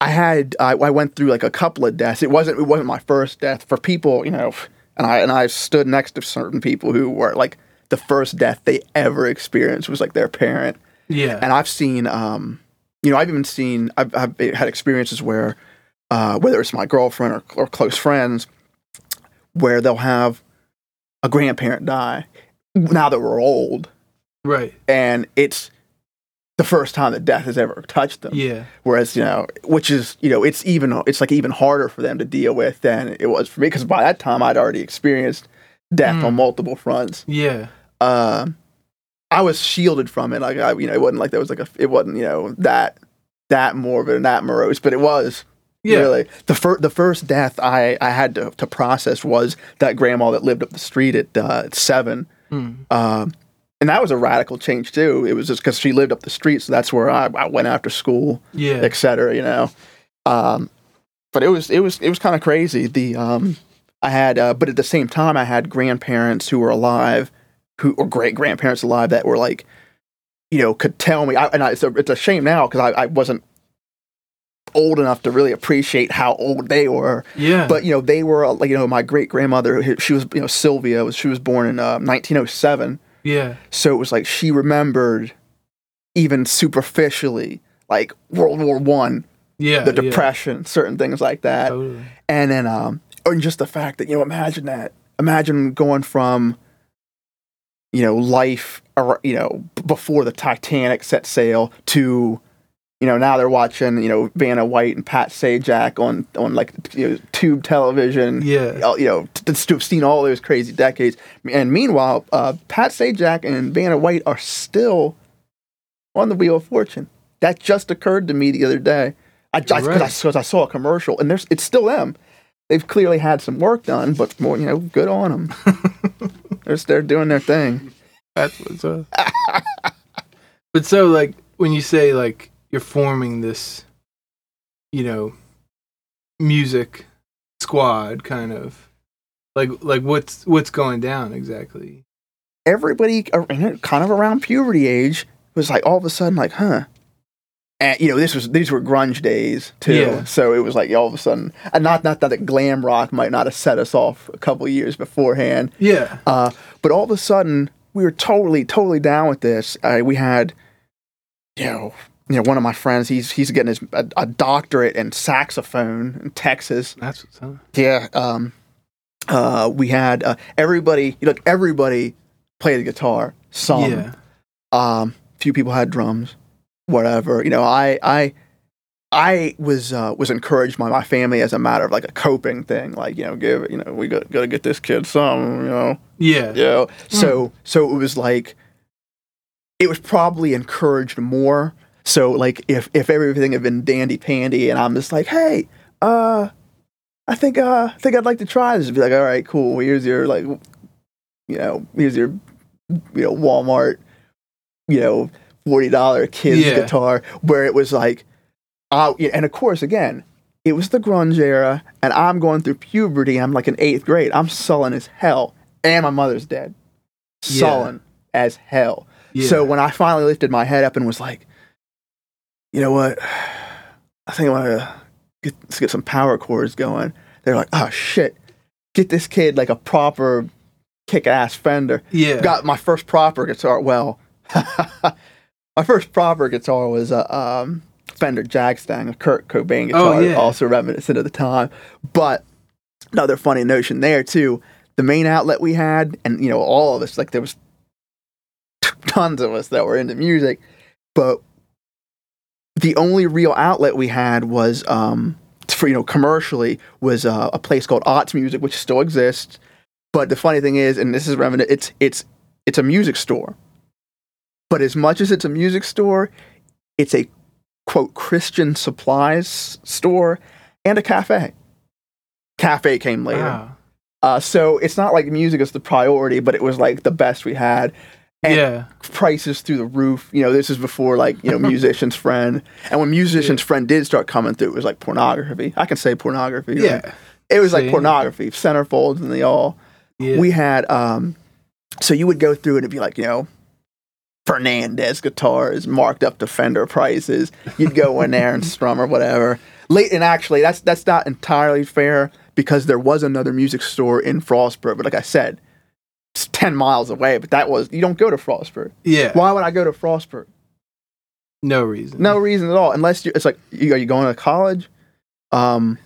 Speaker 2: I had I, I went through like a couple of deaths. It wasn't it wasn't my first death for people, you know, and I and I stood next to certain people who were like the first death they ever experienced was like their parent.
Speaker 3: Yeah.
Speaker 2: And I've seen um you know, I've even seen I've I've had experiences where uh whether it's my girlfriend or, or close friends where they'll have a grandparent die now that we're old
Speaker 3: right.
Speaker 2: and it's the first time that death has ever touched them.
Speaker 3: Yeah.
Speaker 2: Whereas, you know, which is, you know, it's even, it's like even harder for them to deal with than it was for me because by that time I'd already experienced death
Speaker 3: Mm.
Speaker 2: on multiple fronts.
Speaker 3: Yeah.
Speaker 2: Um, I was shielded from it. Like, I, you know, it wasn't like there was like a, it wasn't, you know, that, that morbid and that morose, but it was
Speaker 3: Yeah.
Speaker 2: really the first, the first death I, I had to, to process was that grandma that lived up the street at, uh, at seven.
Speaker 3: Mm.
Speaker 2: Um, and that was a radical change too. It was just because she lived up the street, so that's where I, I went after school,
Speaker 3: Yeah.
Speaker 2: et cetera. You know, um, but it was it was it was kind of crazy. The um, I had, uh, but at the same time, I had grandparents who were alive, who or great grandparents alive that were like, you know, could tell me. I, and I, it's, a, it's a shame now because I, I wasn't old enough to really appreciate how old they were.
Speaker 3: Yeah.
Speaker 2: But you know, they were like you know, my great grandmother. She was you know Sylvia. Was she was born in uh, 1907.
Speaker 3: yeah.
Speaker 2: So it was like she remembered, even superficially, like World War One,
Speaker 3: Yeah.
Speaker 2: the
Speaker 3: yeah.
Speaker 2: Depression, certain things like that,
Speaker 3: Totally.
Speaker 2: and then um, and just the fact that you know, imagine that, imagine going from, you know, life, or you know, before the Titanic set sail to, you know, now they're watching, you know, Vanna White and Pat Sajak on on like you know, tube television
Speaker 3: Yeah.
Speaker 2: you know, t- to have seen all those crazy decades. And meanwhile, uh, Pat Sajak and Vanna White are still on the Wheel of Fortune. That just occurred to me the other day. I because I, I saw a commercial, and there's it's still them. They've clearly had some work done, but more, you know, good on them. they're they're doing their thing.
Speaker 3: That's what's up. but so, like, when you say like you're forming this, you know, music squad, kind of, like, like what's what's going down exactly?
Speaker 2: Everybody kind of around puberty age was like all of a sudden like, huh. And you know, this was these were grunge days too.
Speaker 3: Yeah.
Speaker 2: So it was like all of a sudden, and not not that the glam rock might not have set us off a couple years beforehand,
Speaker 3: Yeah.
Speaker 2: uh, but all of a sudden we were totally totally down with this. Uh, we had, you know, you know, one of my friends he's he's getting his a, a doctorate in saxophone in Texas.
Speaker 3: That's what's up.
Speaker 2: Yeah. Um, uh, we had uh, everybody. You know, everybody played the guitar. Some.
Speaker 3: Yeah.
Speaker 2: Um, few people had drums, whatever. You know, I I I was uh, was encouraged by my family as a matter of like a coping thing. Like you know, give you know we got got to get this kid some. You know,
Speaker 3: Yeah.
Speaker 2: you know. So so it was like it was probably encouraged more. So like if if everything had been dandy pandy and I'm just like, hey, uh, I think uh I think I'd like to try this. Be like, all right, cool. Here's your like, you know, here's your you know Walmart, you know, forty dollar kids
Speaker 3: Yeah.
Speaker 2: guitar. Where it was like, uh, yeah, and of course again. It was the grunge era, and I'm going through puberty. I'm like in eighth grade. I'm sullen as hell, and my mother's dead.
Speaker 3: Yeah.
Speaker 2: Sullen as hell.
Speaker 3: Yeah.
Speaker 2: So when I finally lifted my head up and was like, you know what? I think I want to get, let's get some power chords going. They're like, oh shit, get this kid like a proper kick ass Fender.
Speaker 3: yeah.
Speaker 2: Got my first proper guitar. Well, my first proper guitar was a um, Fender Jagstang, a Kurt Cobain guitar,
Speaker 3: Oh, yeah.
Speaker 2: also reminiscent of the time. But another funny notion there too. The main outlet we had, and you know, all of us, like there was tons of us that were into music, but the only real outlet we had was um, for you know commercially was uh, a place called Arts Music, which still exists. But the funny thing is, and this is reminiscent, it's it's it's a music store, But as much as it's a music store, it's a quote Christian supplies store and a cafe. Cafe came later.
Speaker 3: Wow.
Speaker 2: Uh, so it's not like music is the priority, but it was like the best we had. And
Speaker 3: Yeah.
Speaker 2: prices through the roof. You know, this is before like, you know, musician's friend. And when musician's friend did start coming through, it was like pornography. I can say pornography. right?
Speaker 3: Yeah.
Speaker 2: It was like pornography, centerfolds and the all.
Speaker 3: Yeah.
Speaker 2: We had um so you would go through and it'd be like, you know, Fernandes guitars, marked up to Fender prices. You'd go in there and strum or whatever. Late and actually that's that's not entirely fair because there was another music store in Frostburg, but like I said, ten miles away. But that was you don't go to Frostburg.
Speaker 3: yeah.
Speaker 2: Why would I go to Frostburg?
Speaker 3: No reason.
Speaker 2: No reason at all, unless you, it's like, you, are you going to college? Um,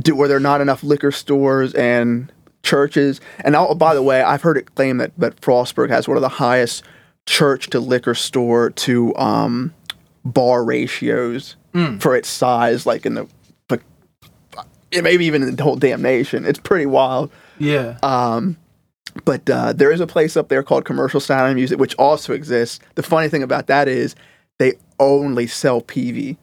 Speaker 2: do, were there not enough liquor stores and churches? And oh, by the way, I've heard it claimed that, that Frostburg has one of the highest church to liquor store to um, bar ratios
Speaker 3: Mm.
Speaker 2: for its size, like in the, but maybe even in the whole damn nation. It's pretty wild.
Speaker 3: Yeah.
Speaker 2: Um, but uh, there is a place up there called Commercial Sound and Music, which also exists. The funny thing about that is they only sell Peavey,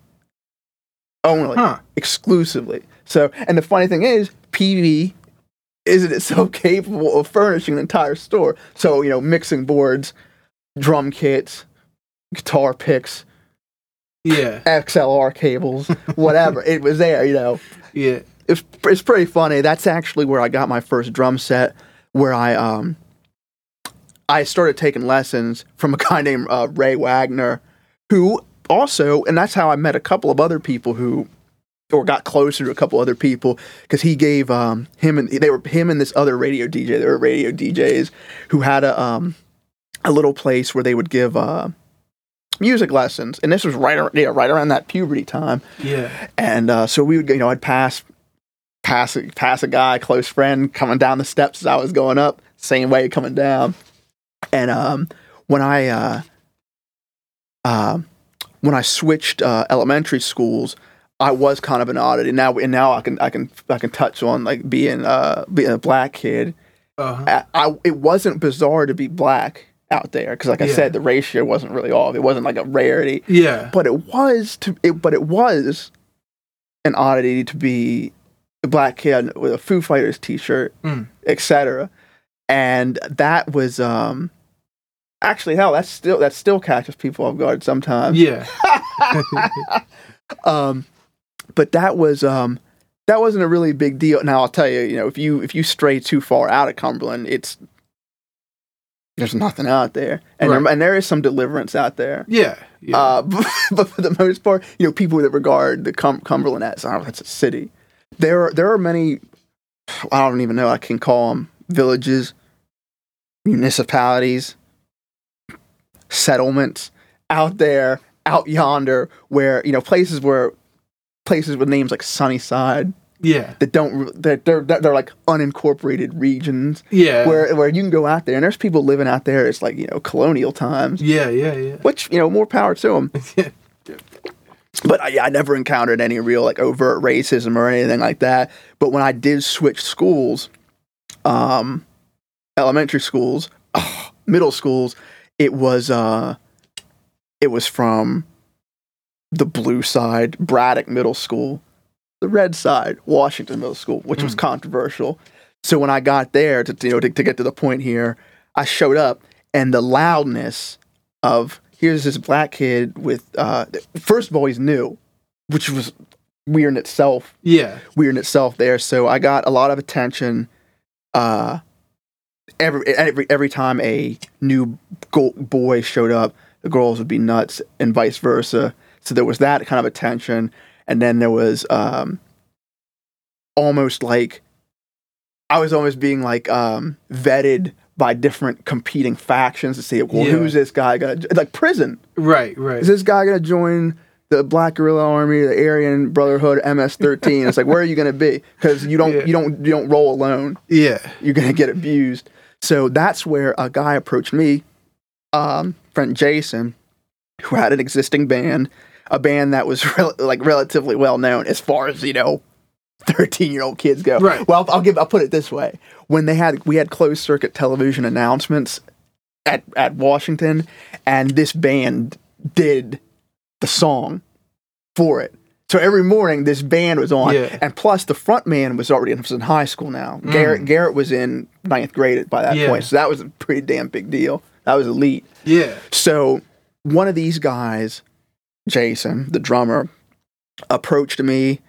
Speaker 2: only
Speaker 3: Huh.
Speaker 2: exclusively. So, and the funny thing is, Peavey isn't itself capable of furnishing an entire store. So, you know, mixing boards, drum kits, guitar picks,
Speaker 3: Yeah.
Speaker 2: XLR cables, whatever. it was there, you know
Speaker 3: Yeah.
Speaker 2: it's it's pretty funny. That's actually where I got my first drum set. Where I um I started taking lessons from a guy named uh, Ray Wagner, who also, and that's how I met a couple of other people who, or got closer to a couple other people because he gave um him and they were him and this other radio DJ. They were radio DJs who had a um a little place where they would give uh music lessons, and this was right ar- yeah, right around that puberty time.
Speaker 3: Yeah.
Speaker 2: And uh, so we would, you know, I'd pass, pass, a- pass a guy, close friend, coming down the steps as I was going up, same way coming down. And um, when I, uh, uh, when I switched uh, elementary schools, I was kind of an oddity. Now, and now I can, I can, I can touch on like being, uh, being a black kid.
Speaker 3: Uh-huh.
Speaker 2: I, I, it wasn't bizarre to be black out there because, like I
Speaker 3: Yeah.
Speaker 2: said, the ratio wasn't really off. It wasn't like a rarity
Speaker 3: Yeah.
Speaker 2: but it was to it, but it was an oddity to be black kid with a Foo Fighters T-shirt,
Speaker 3: Mm.
Speaker 2: etc. And that was um actually hell. That's still that still catches people off guard sometimes.
Speaker 3: Yeah.
Speaker 2: Um, but that was um that wasn't a really big deal. Now I'll tell you, you know, if you if you stray too far out of Cumberland, it's there's nothing out there, and there, and there is some deliverance out there.
Speaker 3: Yeah. Yeah.
Speaker 2: Uh, but, but for the most part, you know, people that regard the Cum- Cumberland as oh, that's a city. There, are, there are many. I don't even know. I can call them villages, municipalities, settlements out there, out yonder, where you know places where places with names like Sunnyside
Speaker 3: yeah.
Speaker 2: that don't that they're they're, they're like unincorporated regions
Speaker 3: Yeah.
Speaker 2: where where you can go out there and there's people living out there. It's like you know colonial times
Speaker 3: Yeah. Yeah. Yeah.
Speaker 2: which you know more power to them. But I, I never encountered any real like overt racism or anything like that. But when I did switch schools, um, elementary schools, middle schools, it was uh, it was from the blue side, Braddock Middle School, the red side, Washington Middle School, which was controversial. So when I got there to you know to, to get to the point here, I showed up and the loudness of here's this black kid with uh first of all he's new, which was weird in itself,
Speaker 3: Yeah.
Speaker 2: weird in itself there. So I got a lot of attention uh every every every time a new boy showed up, the girls would be nuts and vice versa. So there was that kind of attention and then there was um almost like I was almost being like um vetted by different competing factions to see well
Speaker 3: Yeah.
Speaker 2: who's this guy gonna like prison
Speaker 3: Right. Right.
Speaker 2: is this guy gonna join the Black Guerrilla Army, the Aryan Brotherhood, MS-13? it's like where are you gonna be? Because you don't
Speaker 3: Yeah.
Speaker 2: you don't you don't roll alone.
Speaker 3: Yeah.
Speaker 2: You're gonna get abused. So that's where a guy approached me, um, friend Jason, who had an existing band, a band that was rel- like relatively well known as far as you know. 13 year old kids go.
Speaker 3: Right.
Speaker 2: Well, I'll give, I'll put it this way. When they had, we had closed circuit television announcements at at Washington, and this band did the song for it. So every morning, this band was on,
Speaker 3: Yeah.
Speaker 2: and plus the front man was already was in high school now. Garrett Garrett was in ninth grade by that
Speaker 3: Mm. Yeah.
Speaker 2: point, so that was a pretty damn big deal. That was elite.
Speaker 3: Yeah.
Speaker 2: So one of these guys, Jason, the drummer, approached me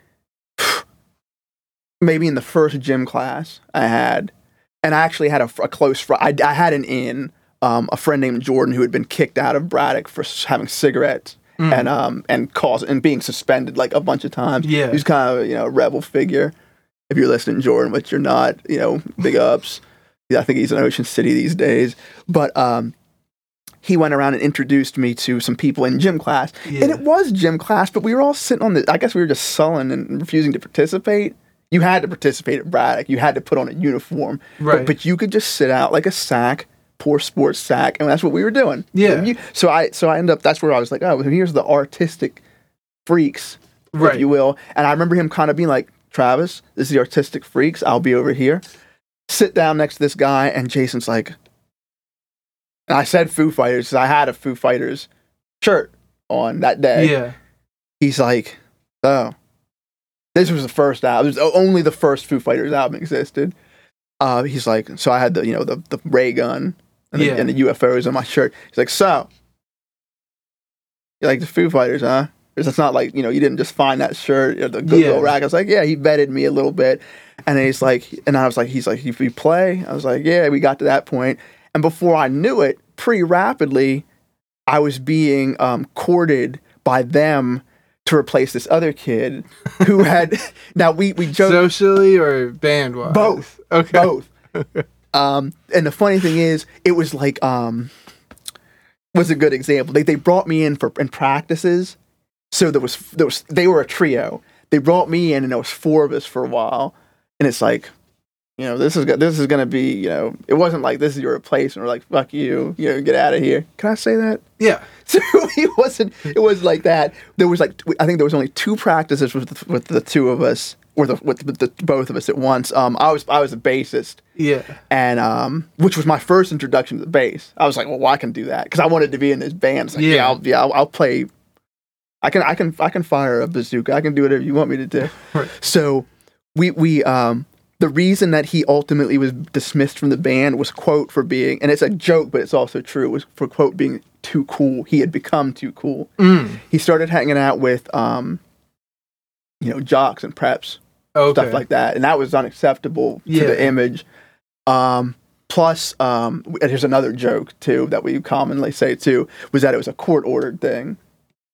Speaker 2: maybe in the first gym class I had. And I actually had a, a close friend. I, I had an in, um, a friend named Jordan who had been kicked out of Braddock for having cigarettes and um and cause and being suspended like a bunch of times.
Speaker 3: Yeah.
Speaker 2: He's kind of you know a rebel figure. If you're listening, Jordan, which you're not, you know, big ups. Yeah, I think he's in Ocean City these days. But um, he went around and introduced me to some people in gym class. And it was gym class, but we were all sitting on the, I guess we were just sullen and refusing to participate. You had to participate at Braddock. You had to put on a uniform.
Speaker 3: Right.
Speaker 2: But, but you could just sit out like a sack, poor sports sack, and that's what we were doing.
Speaker 3: Yeah.
Speaker 2: You- so I so I end up, that's where I was like, oh, here's the artistic freaks,
Speaker 3: Right.
Speaker 2: if you will. And I remember him kind of being like, Travis, this is the artistic freaks. I'll be over here. Sit down next to this guy, and Jason's like, and I said Foo Fighters 'cause I had a Foo Fighters shirt on that day.
Speaker 3: Yeah.
Speaker 2: He's like, oh, this was the first album. It was only the first Foo Fighters album existed. Uh, he's like, so I had the, you know, the, the ray gun and,
Speaker 3: Yeah.
Speaker 2: the, and the UFOs on my shirt. He's like, so, you like the Foo Fighters, huh? It's not like, you know, you didn't just find that shirt at the Goodwill
Speaker 3: Yeah.
Speaker 2: rack. I was like, yeah, he vetted me a little bit. And then he's like, and I was like, he's like, if we play, I was like, yeah, we got to that point. And before I knew it, pretty rapidly, I was being um, courted by them to replace this other kid who had. now we we joked
Speaker 3: Socially or band wise?
Speaker 2: Both.
Speaker 3: Okay.
Speaker 2: both. um, and the funny thing is, it was like um, was a good example. They they brought me in for in practices, so there was there was they were a trio. They brought me in, and there was four of us for a while, and it's like. You know, this is this is gonna be. You know, it wasn't like this is your replacement. We're like, fuck you. You know, get out of here. Can I say that?
Speaker 3: Yeah.
Speaker 2: So it wasn't. It was like that. There was like I think there was only two practices with the, with the two of us, or the with, the both of us at once. Um, I was I was a bassist,
Speaker 3: Yeah.
Speaker 2: and um, which was my first introduction to the bass. I was like, well, I can do that because I wanted to be in this band. Like, yeah,
Speaker 3: Yeah.
Speaker 2: I'll, yeah, I'll, I'll play. I can I can I can fire a bazooka. I can do whatever you want me to do.
Speaker 3: Right.
Speaker 2: So we we um the reason that he ultimately was dismissed from the band was quote for being and it's a joke but it's also true was for quote being too cool. He had become too cool.
Speaker 3: Mm.
Speaker 2: He started hanging out with um you know jocks and preps
Speaker 3: Okay.
Speaker 2: stuff like that, and that was unacceptable to the image. Um, plus, um, and here's another joke too that we commonly say too was that it was a court ordered thing.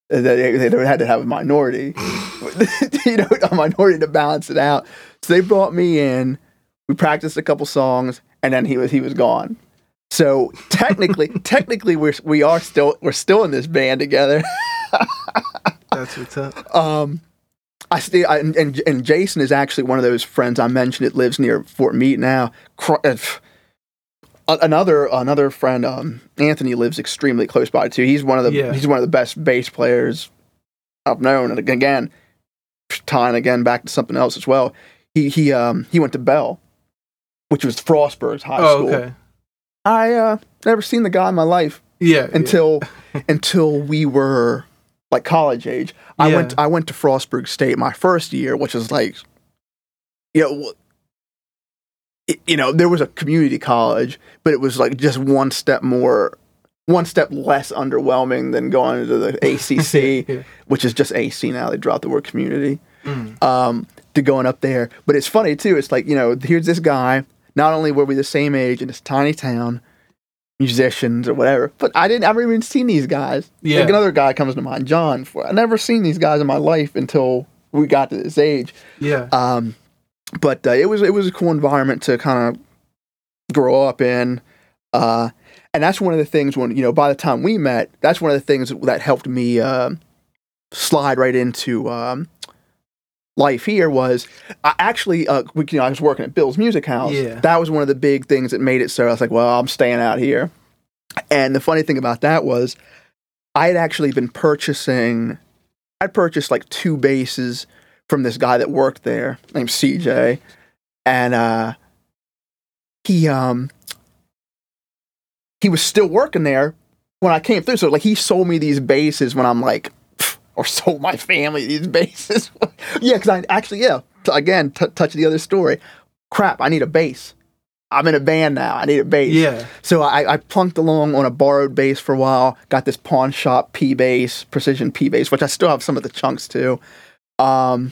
Speaker 2: That they, they had to have a minority, you know, a minority to balance it out. So they brought me in. We practiced a couple songs, and then he was he was gone. So technically, technically, we're we are still we're still in this band together.
Speaker 3: That's what's up.
Speaker 2: Um, I stay, I, and, and and Jason is actually one of those friends I mentioned that lives near Fort Meade now. Uh, Another another friend, um, Anthony, lives extremely close by too. He's one of the
Speaker 3: Yeah.
Speaker 2: he's one of the best bass players I've known. And again, tying again back to something else as well. He he um he went to Beall, which was Frostburg's high
Speaker 3: Oh,
Speaker 2: school.
Speaker 3: okay.
Speaker 2: I uh never seen the guy in my life
Speaker 3: Yeah.
Speaker 2: until until we were like college age. I
Speaker 3: Yeah.
Speaker 2: went I went to Frostburg State my first year, which was like, you know, it, you know, there was a community college, but it was like just one step more, one step less underwhelming than going to the ACC,
Speaker 3: Yeah.
Speaker 2: which is just AC now. They dropped the word community
Speaker 3: Mm.
Speaker 2: um, to going up there. But it's funny too. It's like you know, here's this guy. Not only were we the same age in this tiny town, musicians or whatever, but I didn't ever even seen these guys.
Speaker 3: Yeah.
Speaker 2: Like another guy comes to mind, John. I never seen these guys in my life until we got to this age.
Speaker 3: Yeah.
Speaker 2: Um, but uh, it was it was a cool environment to kind of grow up in. Uh, and that's one of the things when you know by the time we met, that's one of the things that helped me uh, slide right into um, life here was I actually uh, we, you know I was working at Bill's Music House.
Speaker 3: Yeah.
Speaker 2: That was one of the big things that made it so I was like, well, I'm staying out here. And the funny thing about that was I had actually been purchasing I'd purchased like two basses from this guy that worked there named CJ. And uh he um he was still working there when I came through. So like he sold me these bases when I'm like, or sold my family these bases. yeah, because I actually yeah. T- again, t- touch the other story. Crap, I need a bass. I'm in a band now. I need a bass.
Speaker 3: Yeah.
Speaker 2: So I, I plunked along on a borrowed bass for a while. Got this pawn shop P bass, precision P bass, which I still have some of the chunks too. Um,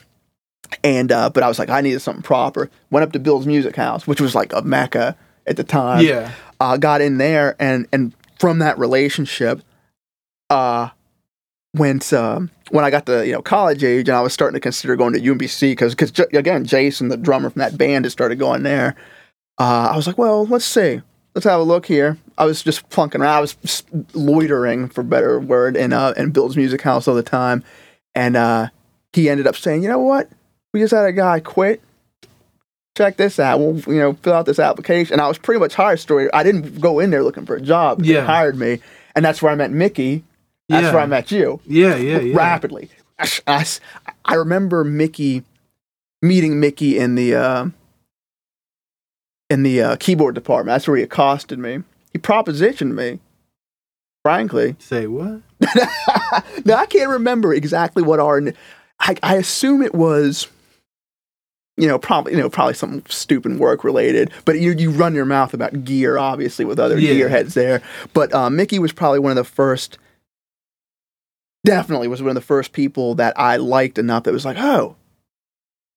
Speaker 2: and uh, but I was like, I needed something proper. Went up to Bill's Music House, which was like a mecca at the time.
Speaker 3: Yeah.
Speaker 2: Uh, got in there, and and from that relationship, uh, went um, when I got to you know college age, and I was starting to consider going to UMBC because because J- again, Jason, the drummer from that band, had started going there. Uh, I was like, well, let's see, let's have a look here. I was just plunking around. I was loitering, for better word, in uh, in Bill's Music House all the time, and uh, he ended up saying, you know what, we just had a guy quit. Check this out. We'll you know fill out this application, and I was pretty much hired. Story. I didn't go in there looking for a job. They
Speaker 3: Yeah.
Speaker 2: hired me, and that's where I met Mickey. That's
Speaker 3: Yeah.
Speaker 2: where I met you
Speaker 3: Yeah. Yeah. Yeah.
Speaker 2: rapidly. I, I, I remember Mickey meeting Mickey in the uh, in the uh, keyboard department. That's where he accosted me. He propositioned me. Frankly,
Speaker 3: Say what?
Speaker 2: now I can't remember exactly what our. I, I assume it was. You know, probably you know probably something stupid work related, but you you run your mouth about gear, obviously, with other
Speaker 3: Yeah.
Speaker 2: gearheads there. But uh, Mickey was probably one of the first. Definitely was one of the first people that I liked enough that was like, oh,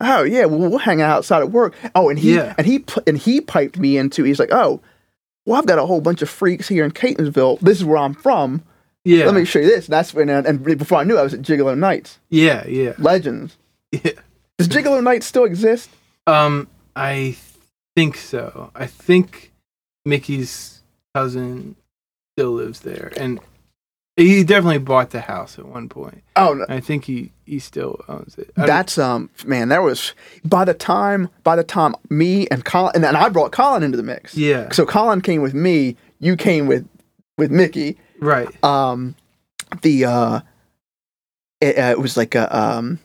Speaker 2: oh yeah, well, we'll hang out outside of work. Oh, and he
Speaker 3: Yeah.
Speaker 2: and he and he piped me into. He's like, oh, well, I've got a whole bunch of freaks here in Catonsville. This is where I'm from.
Speaker 3: Yeah.
Speaker 2: Let me show you this. And that's when, uh, and before I knew, it, I was at Gigolo Nights.
Speaker 3: Yeah. Yeah.
Speaker 2: Legends.
Speaker 3: Yeah.
Speaker 2: Does Gigolo Nights still exist?
Speaker 3: Um, I think so. I think Mickey's cousin still lives there, and he definitely bought the house at one point.
Speaker 2: Oh, no.
Speaker 3: I think he he still owns it. I
Speaker 2: That's um man, that was by the time by the time me and Colin and then I brought Colin into the mix.
Speaker 3: yeah.
Speaker 2: So Colin came with me, you came with with Mickey.
Speaker 3: Right.
Speaker 2: Um the uh it, uh, it was like a um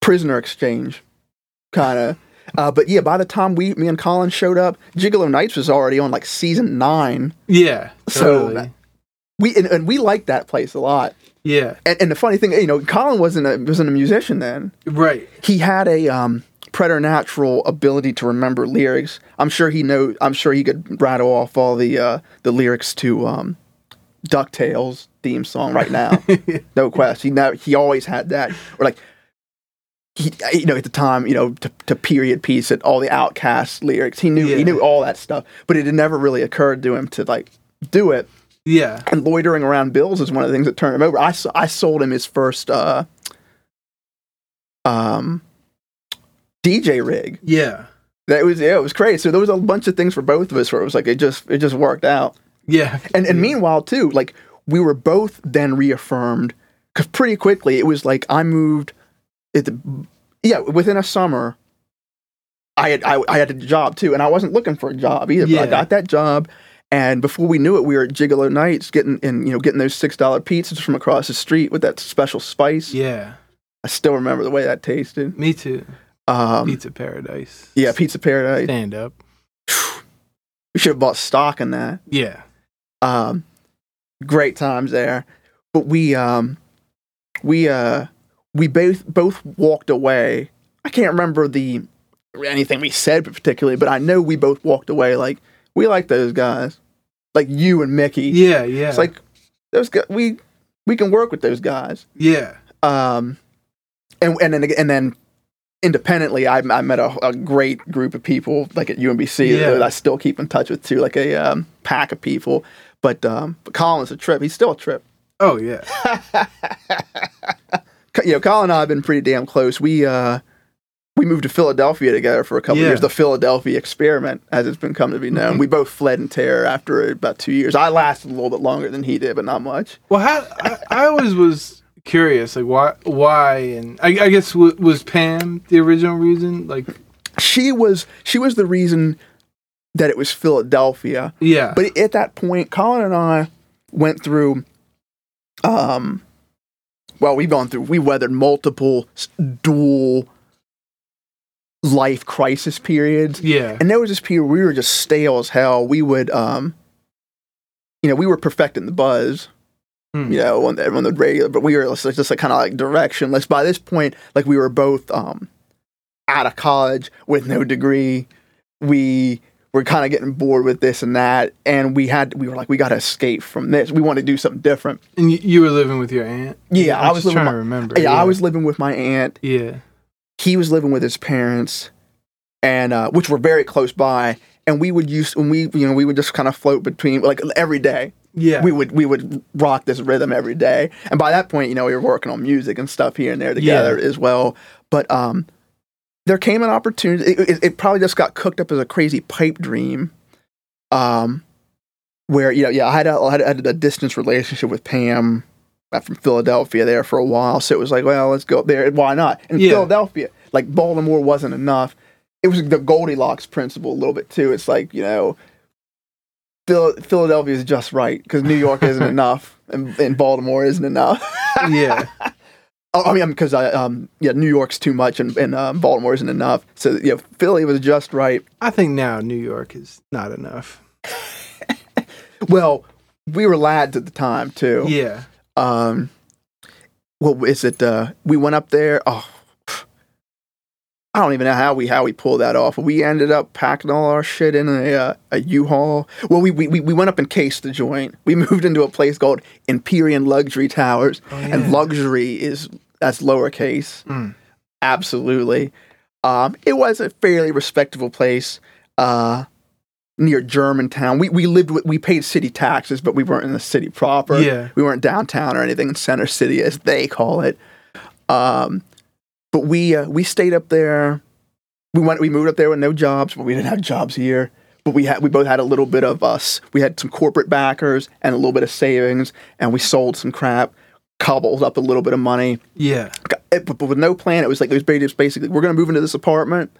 Speaker 2: prisoner exchange kind of uh, but yeah, by the time we, me and Colin showed up, Gigolo Nights was already on like season nine.
Speaker 3: Yeah.
Speaker 2: So
Speaker 3: Totally.
Speaker 2: that- We and, and we liked that place a lot.
Speaker 3: yeah.
Speaker 2: And, and the funny thing, you know, Colin wasn't a wasn't a musician then.
Speaker 3: Right.
Speaker 2: he had a um, preternatural ability to remember lyrics. I'm sure he know. I'm sure he could rattle off all the uh, the lyrics to um, Ducktales theme song right now. no question. He know, he always had that. Or like he, you know, at the time, you know, to, to period piece at all the OutKast lyrics. He knew
Speaker 3: Yeah.
Speaker 2: he knew all that stuff, but it had never really occurred to him to like do it.
Speaker 3: Yeah.
Speaker 2: And loitering around Bills is one of the things that turned him over. I, I sold him his first uh, um, DJ rig.
Speaker 3: Yeah.
Speaker 2: That was yeah, it was crazy. So there was a bunch of things for both of us where it was like it just it just worked out.
Speaker 3: Yeah.
Speaker 2: And and meanwhile too, like we were both then reaffirmed because pretty quickly it was like I moved the yeah within a summer. I had I, I had a job too, and I wasn't looking for a job either. But I got that job, and before we knew it, we were at Gigolo Nights getting and you know getting those six dollar pizzas from across the street with that special spice.
Speaker 3: Yeah.
Speaker 2: I still remember the way that tasted.
Speaker 3: Me too.
Speaker 2: Um,
Speaker 3: Pizza Paradise.
Speaker 2: yeah, Pizza Paradise.
Speaker 3: Stand up.
Speaker 2: We should have bought stock in that.
Speaker 3: Yeah.
Speaker 2: um, great times there. But we um, we uh, we both both walked away. I can't remember the anything we said particularly, but I know we both walked away like we like those guys, like you and Mickey.
Speaker 3: Yeah. Yeah.
Speaker 2: It's like those guys. We we can work with those guys.
Speaker 3: yeah.
Speaker 2: Um, and and then and then independently, I, I met a, a great group of people like at UMBC
Speaker 3: Yeah.
Speaker 2: that I still keep in touch with too, like a um, pack of people. But um, but Colin's a trip. He's still a trip.
Speaker 3: Oh yeah.
Speaker 2: You know, Colin and I have been pretty damn close. We uh, we moved to Philadelphia together for a couple
Speaker 3: Yeah.
Speaker 2: years. The Philadelphia experiment, as it's been come to be known.
Speaker 3: Mhm.
Speaker 2: We both fled in terror after about two years. I lasted a little bit longer than he did, but not much.
Speaker 3: Well, how, I, I always was curious, like why, why, and I, I guess w- was Pam the original reason? Like,
Speaker 2: She was she was the reason that it was Philadelphia.
Speaker 3: yeah,
Speaker 2: But at that point, Colin and I went through, um, well, we've gone through, we weathered multiple dual life crisis periods.
Speaker 3: yeah,
Speaker 2: And there was this period where we were just stale as hell. We would, um, you know, we were perfecting the buzz,
Speaker 3: Hmm.
Speaker 2: you know, on the, on the radio, but we were just, just like kind of like directionless. By this point, like we were both um, out of college with no degree. We were kind of getting bored with this and that, and we had we were like, we got to escape from this. We want to do something different.
Speaker 3: And you, were living with your aunt?
Speaker 2: Yeah,
Speaker 3: I'm
Speaker 2: was living
Speaker 3: trying
Speaker 2: with
Speaker 3: to remember.
Speaker 2: Yeah, I was living with my aunt.
Speaker 3: Yeah.
Speaker 2: He was living with his parents, and uh, which were very close by. And we would use when we you know we would just kind of float between like every day.
Speaker 3: Yeah.
Speaker 2: we would we would rock this rhythm every day. And by that point, you know, we were working on music and stuff here and there together as well. But um, there came an opportunity. It, it, it probably just got cooked up as a crazy pipe dream. Um, where you know, yeah, I had a, I had a, distance relationship with Pam from Philadelphia there for a while. So it was like, well, let's go up there. Why not? In
Speaker 3: Yeah.
Speaker 2: Philadelphia, like Baltimore wasn't enough. It was the Goldilocks principle a little bit too. It's like you know, Phil- Philadelphia is just right because New York isn't enough and, and Baltimore isn't enough.
Speaker 3: yeah.
Speaker 2: Oh, I mean, because I um yeah, New York's too much and, and um, Baltimore isn't enough. So yeah, Philly was just right.
Speaker 3: I think now New York is not enough.
Speaker 2: Well, we were lads at the time too.
Speaker 3: Yeah.
Speaker 2: Um, what is it? Uh, we went up there. Oh, I don't even know how we how we pulled that off. We ended up packing all our shit in a uh, a U-Haul. Well, we, we we we went up and cased the joint. We moved into a place called Empyrean Luxury Towers,
Speaker 3: Oh,
Speaker 2: and luxury is that's lowercase.
Speaker 3: Mm.
Speaker 2: Absolutely. Um, it was a fairly respectable place. Uh, near Germantown. We we lived with we paid city taxes, but we weren't in the city proper.
Speaker 3: Yeah.
Speaker 2: We weren't downtown or anything in Center City as they call it. Um, but we uh, we stayed up there. We went we moved up there with no jobs, but we didn't have jobs here. But we had we both had a little bit of us. We had some corporate backers and a little bit of savings, and we sold some crap, cobbled up a little bit of money.
Speaker 3: Yeah.
Speaker 2: It- but, but with no plan. It was like it was basically, basically we're going to move into this apartment.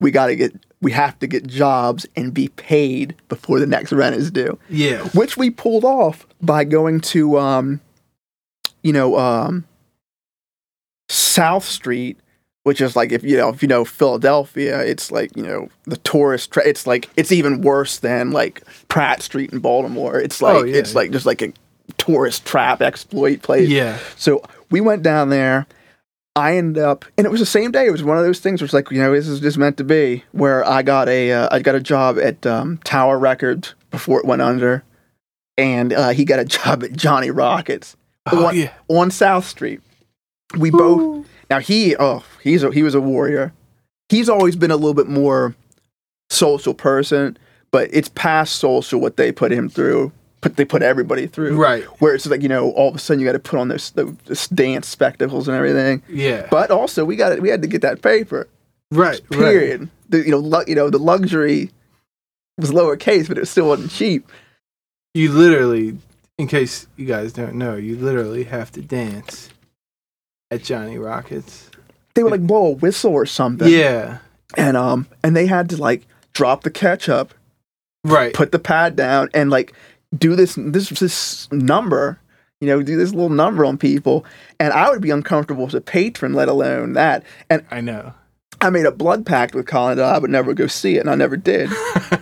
Speaker 2: We got to get we have to get jobs and be paid before the next rent is due,
Speaker 3: Yeah.
Speaker 2: which we pulled off by going to um, you know um, South Street, which is like if you know if you know Philadelphia, it's like you know the tourist. Tra- it's like it's even worse than like Pratt Street in Baltimore. It's like
Speaker 3: Oh, yeah.
Speaker 2: it's like just like a tourist trap exploit place.
Speaker 3: Yeah.
Speaker 2: So we went down there. I ended up, and it was the same day. It was one of those things where it's like, you know, this is just meant to be. Where I got a, uh, I got a job at um, Tower Records before it went under, and uh, he got a job at Johnny Rockets
Speaker 3: Oh,
Speaker 2: on,
Speaker 3: yeah.
Speaker 2: on South Street. We both now he, oh, he's a, he was a warrior. He's always been a little bit more social person, but it's past social what they put him through. Put they put everybody through
Speaker 3: Right.
Speaker 2: where it's like you know all of a sudden you got to put on this, this dance spectacles and everything.
Speaker 3: Yeah.
Speaker 2: But also we got we had to get that paper.
Speaker 3: right. Right.
Speaker 2: Period. The, you know lu- you know the luxury was lowercase, but it still wasn't cheap.
Speaker 3: You literally, in case you guys don't know, you literally have to dance at Johnny Rockets.
Speaker 2: They would like blow a whistle or something.
Speaker 3: Yeah.
Speaker 2: And um and they had to like drop the ketchup,
Speaker 3: Right.
Speaker 2: put the pad down, and like do this this this number. You know, do this little number on people, and I would be uncomfortable as a patron, let alone that. And
Speaker 3: I know.
Speaker 2: I made a blood pact with Colin that I would never go see it, and I never did.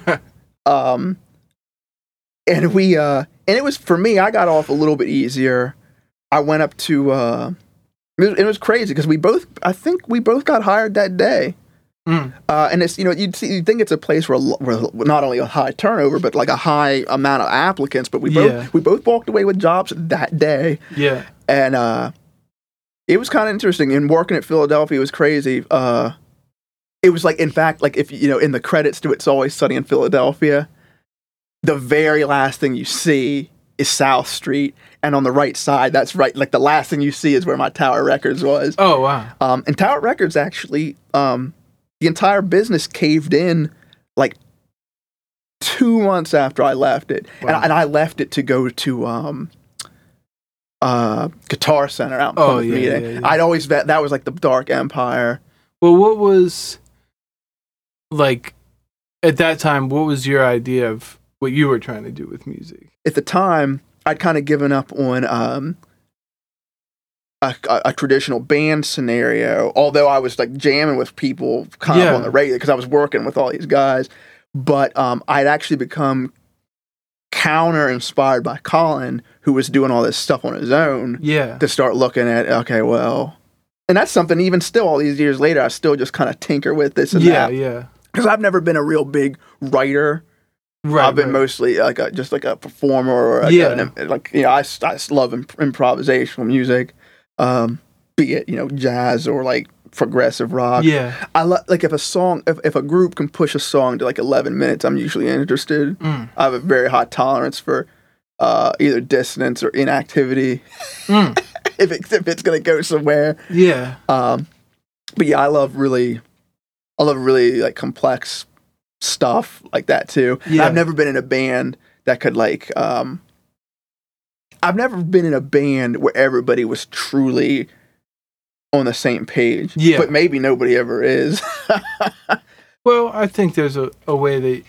Speaker 2: um, and we uh, and it was for me. I got off a little bit easier. I went up to. Uh, it, was, it was crazy because we both. I think we both got hired that day.
Speaker 3: Mm.
Speaker 2: Uh, and it's you know you'd see you think it's a place where, where not only a high turnover but like a high amount of applicants. But we both
Speaker 3: Yeah.
Speaker 2: we both walked away with jobs that day
Speaker 3: Yeah.
Speaker 2: and uh it was kind of interesting and working at philadelphia was crazy uh it was like in fact like if you know in the credits to it's always sunny in philadelphia the very last thing you see is south street and on the right side that's right like the last thing you see is where my tower records was
Speaker 3: Oh wow.
Speaker 2: um and tower records actually um the entire business caved in like two months after i left it and,
Speaker 3: Wow.
Speaker 2: and i left it to go to um uh guitar center out in
Speaker 3: Oh, yeah, yeah, yeah.
Speaker 2: i'd always bet that was like the dark empire
Speaker 3: Well, what was like at that time? What was your idea of what you were trying to do with music?
Speaker 2: at the time i'd kind of given up on um a, a, a traditional band scenario although i was like jamming with people kind
Speaker 3: Yeah.
Speaker 2: of on the radio because i was working with all these guys but um i'd actually become counter inspired by Colin, who was doing all this stuff on his own,
Speaker 3: Yeah.
Speaker 2: to start looking at okay, well, and that's something even still all these years later, I still just kind of tinker with this and
Speaker 3: Yeah,
Speaker 2: that
Speaker 3: yeah.
Speaker 2: because I've never been a real big writer.
Speaker 3: Right.
Speaker 2: I've been
Speaker 3: right.
Speaker 2: mostly like a, just like a performer or like,
Speaker 3: Yeah.
Speaker 2: an- like you know I, I love imp- improvisational music, um, be it you know jazz or like progressive rock.
Speaker 3: Yeah.
Speaker 2: I lo- like if a song if, if a group can push a song to like 11 minutes, I'm usually interested.
Speaker 3: Mm.
Speaker 2: I have a very high tolerance for uh, either dissonance or inactivity
Speaker 3: Mm.
Speaker 2: if it's if it's gonna go somewhere.
Speaker 3: Yeah.
Speaker 2: Um, but yeah, I love really, I love really like complex stuff like that too. And
Speaker 3: Yeah.
Speaker 2: I've never been in a band that could like, um, I've never been in a band where everybody was truly on the same page.
Speaker 3: Yeah.
Speaker 2: But maybe nobody ever is.
Speaker 3: Well, I think there's a, a way that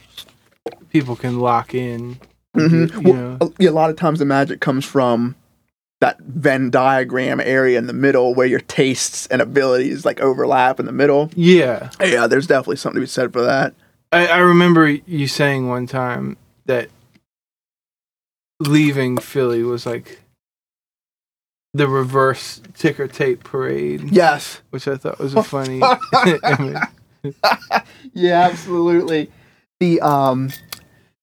Speaker 3: people can lock in.
Speaker 2: Mhm.
Speaker 3: You know.
Speaker 2: a lot of times the magic comes from that Venn diagram area in the middle where your tastes and abilities like overlap in the middle.
Speaker 3: Yeah.
Speaker 2: Yeah, there's definitely something to be said for that.
Speaker 3: I, I remember you saying one time that leaving Philly was like the reverse ticker tape parade,
Speaker 2: Yes.
Speaker 3: which I thought was a funny
Speaker 2: yeah, absolutely. The um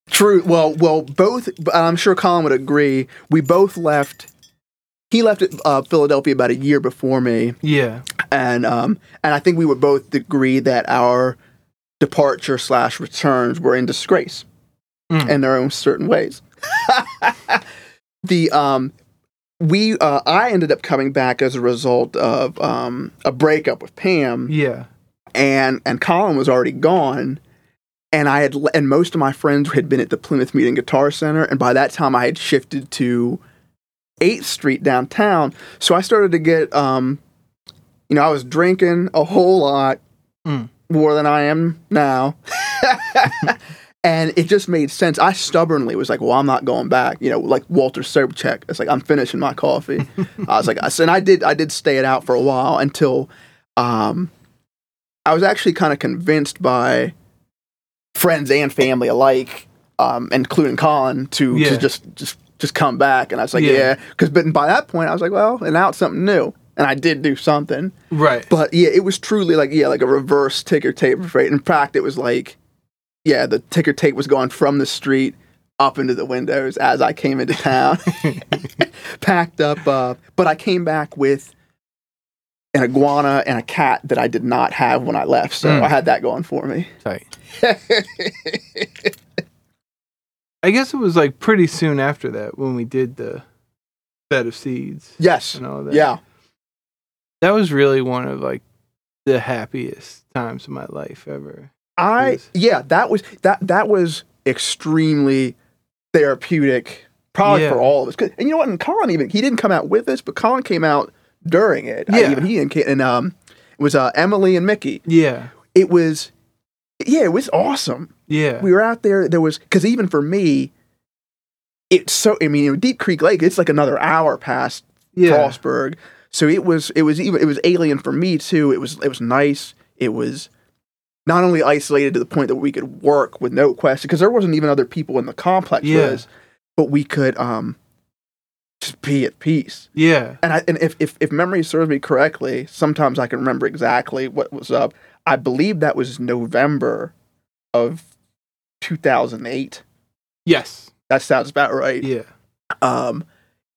Speaker 2: true well well both I'm sure Colin would agree. We both left he left uh, Philadelphia about a year before me
Speaker 3: Yeah.
Speaker 2: and um and I think we would both agree that our departure slash returns were in disgrace
Speaker 3: Mm.
Speaker 2: in their own certain ways. the um we uh I ended up coming back as a result of um a breakup with Pam
Speaker 3: Yeah.
Speaker 2: and and Colin was already gone, and I had and most of my friends had been at the Plymouth Meeting Guitar Center, and by that time I had shifted to Eighth Street downtown. So I started to get, um, you know, I was drinking a whole lot
Speaker 3: Mm.
Speaker 2: more than I am now. And it just made sense. I stubbornly was like, "Well, I'm not going back." You know, like Walter Sobchak. It's like I'm finishing my coffee. I was like, I- and I did. I did stay it out for a while until um, I was actually kind of convinced by friends and family alike, um, including Colin, to,
Speaker 3: Yeah.
Speaker 2: to just just just come back. And I was like,
Speaker 3: Yeah.
Speaker 2: yeah, because but by that point I was like, well, and now it's something new, and I did do something.
Speaker 3: Right.
Speaker 2: But yeah, it was truly like yeah, like a reverse ticker tape parade. In fact, it was like yeah, the ticker tape was going from the street up into the windows as I came into town, packed up. Uh, but I came back with an iguana and a cat that I did not have when I left, so
Speaker 3: Mm.
Speaker 2: I had that going for me.
Speaker 3: Tight. I guess it was like pretty soon after that when we did the bed of seeds
Speaker 2: yes,
Speaker 3: and all that.
Speaker 2: yeah,
Speaker 3: That was really one of like the happiest times of my life ever.
Speaker 2: I
Speaker 3: Yes.
Speaker 2: yeah, that was that that was extremely therapeutic, probably
Speaker 3: Yeah.
Speaker 2: for all of us. And you know what? And Colin even he didn't come out with us, but Colin came out during it. I
Speaker 3: Yeah.
Speaker 2: even he and, and um, it was uh, Emily and Mickey.
Speaker 3: Yeah.
Speaker 2: It was yeah, it was awesome.
Speaker 3: Yeah.
Speaker 2: We were out there. There was because even for me, it's so. I mean, Deep Creek Lake. It's like another hour past
Speaker 3: yeah.
Speaker 2: Frostburg. So it was it was even it was alien for me too. It was it was nice. It was not only isolated to the point that we could work with no question because there wasn't even other people in the complex
Speaker 3: Yeah.
Speaker 2: but we could um just be at peace.
Speaker 3: Yeah.
Speaker 2: And I and if if if memory serves me correctly, sometimes I can remember exactly what was up. I believe that was November of 2008.
Speaker 3: Yes.
Speaker 2: That sounds about right
Speaker 3: Yeah.
Speaker 2: um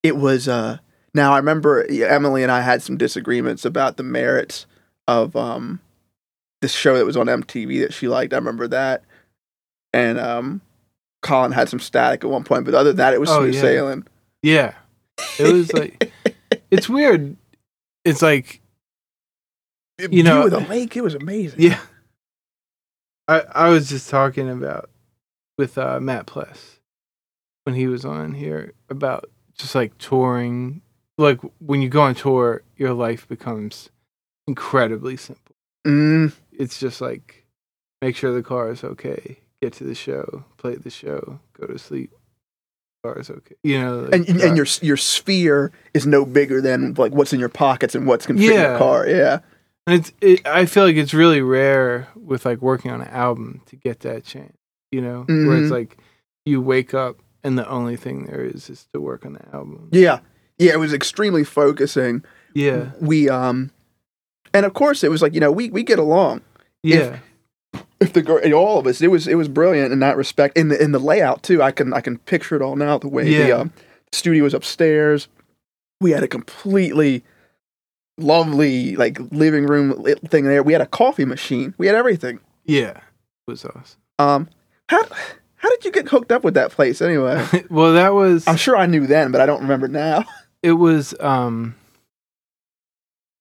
Speaker 2: it was uh now i remember emily and i had some disagreements about the merits of um this show that was on mtv that she liked i remember that and um colin had some static at one point but other than that it was
Speaker 3: Oh,
Speaker 2: smooth
Speaker 3: yeah.
Speaker 2: sailing
Speaker 3: Yeah. It was like it's weird. It's like You know-
Speaker 2: the lake it was amazing
Speaker 3: yeah. I I was just talking about with uh, Matt Pless when he was on here about just like touring. Like when you go on tour, your life becomes incredibly simple.
Speaker 2: mm,
Speaker 3: It's just like make sure the car is okay, get to the show, play the show, go to sleep. Car is okay. You know, like,
Speaker 2: and, and, and your your sphere is no bigger than like what's in your pockets and what's gonna fit in your car yeah
Speaker 3: And it's it, I feel like it's really rare with like working on an album to get that chance, you know, where
Speaker 2: Mhm.
Speaker 3: it's like you wake up and the only thing there is is to work on the album.
Speaker 2: Yeah, yeah, it was extremely focusing.
Speaker 3: Yeah,
Speaker 2: We um, and of course it was like you know we we get along.
Speaker 3: Yeah,
Speaker 2: If the girl, all of us, it was it was brilliant in that respect. In the in the layout too, I can I can picture it all now. The way the
Speaker 3: Yeah.
Speaker 2: um, studio was upstairs, we had a completely lovely like living room thing there. We had a coffee machine. We had everything.
Speaker 3: yeah. It was awesome.
Speaker 2: Um, how how did you get hooked up with that place anyway?
Speaker 3: well, that was
Speaker 2: I'm sure I knew then, but I don't remember now.
Speaker 3: it was um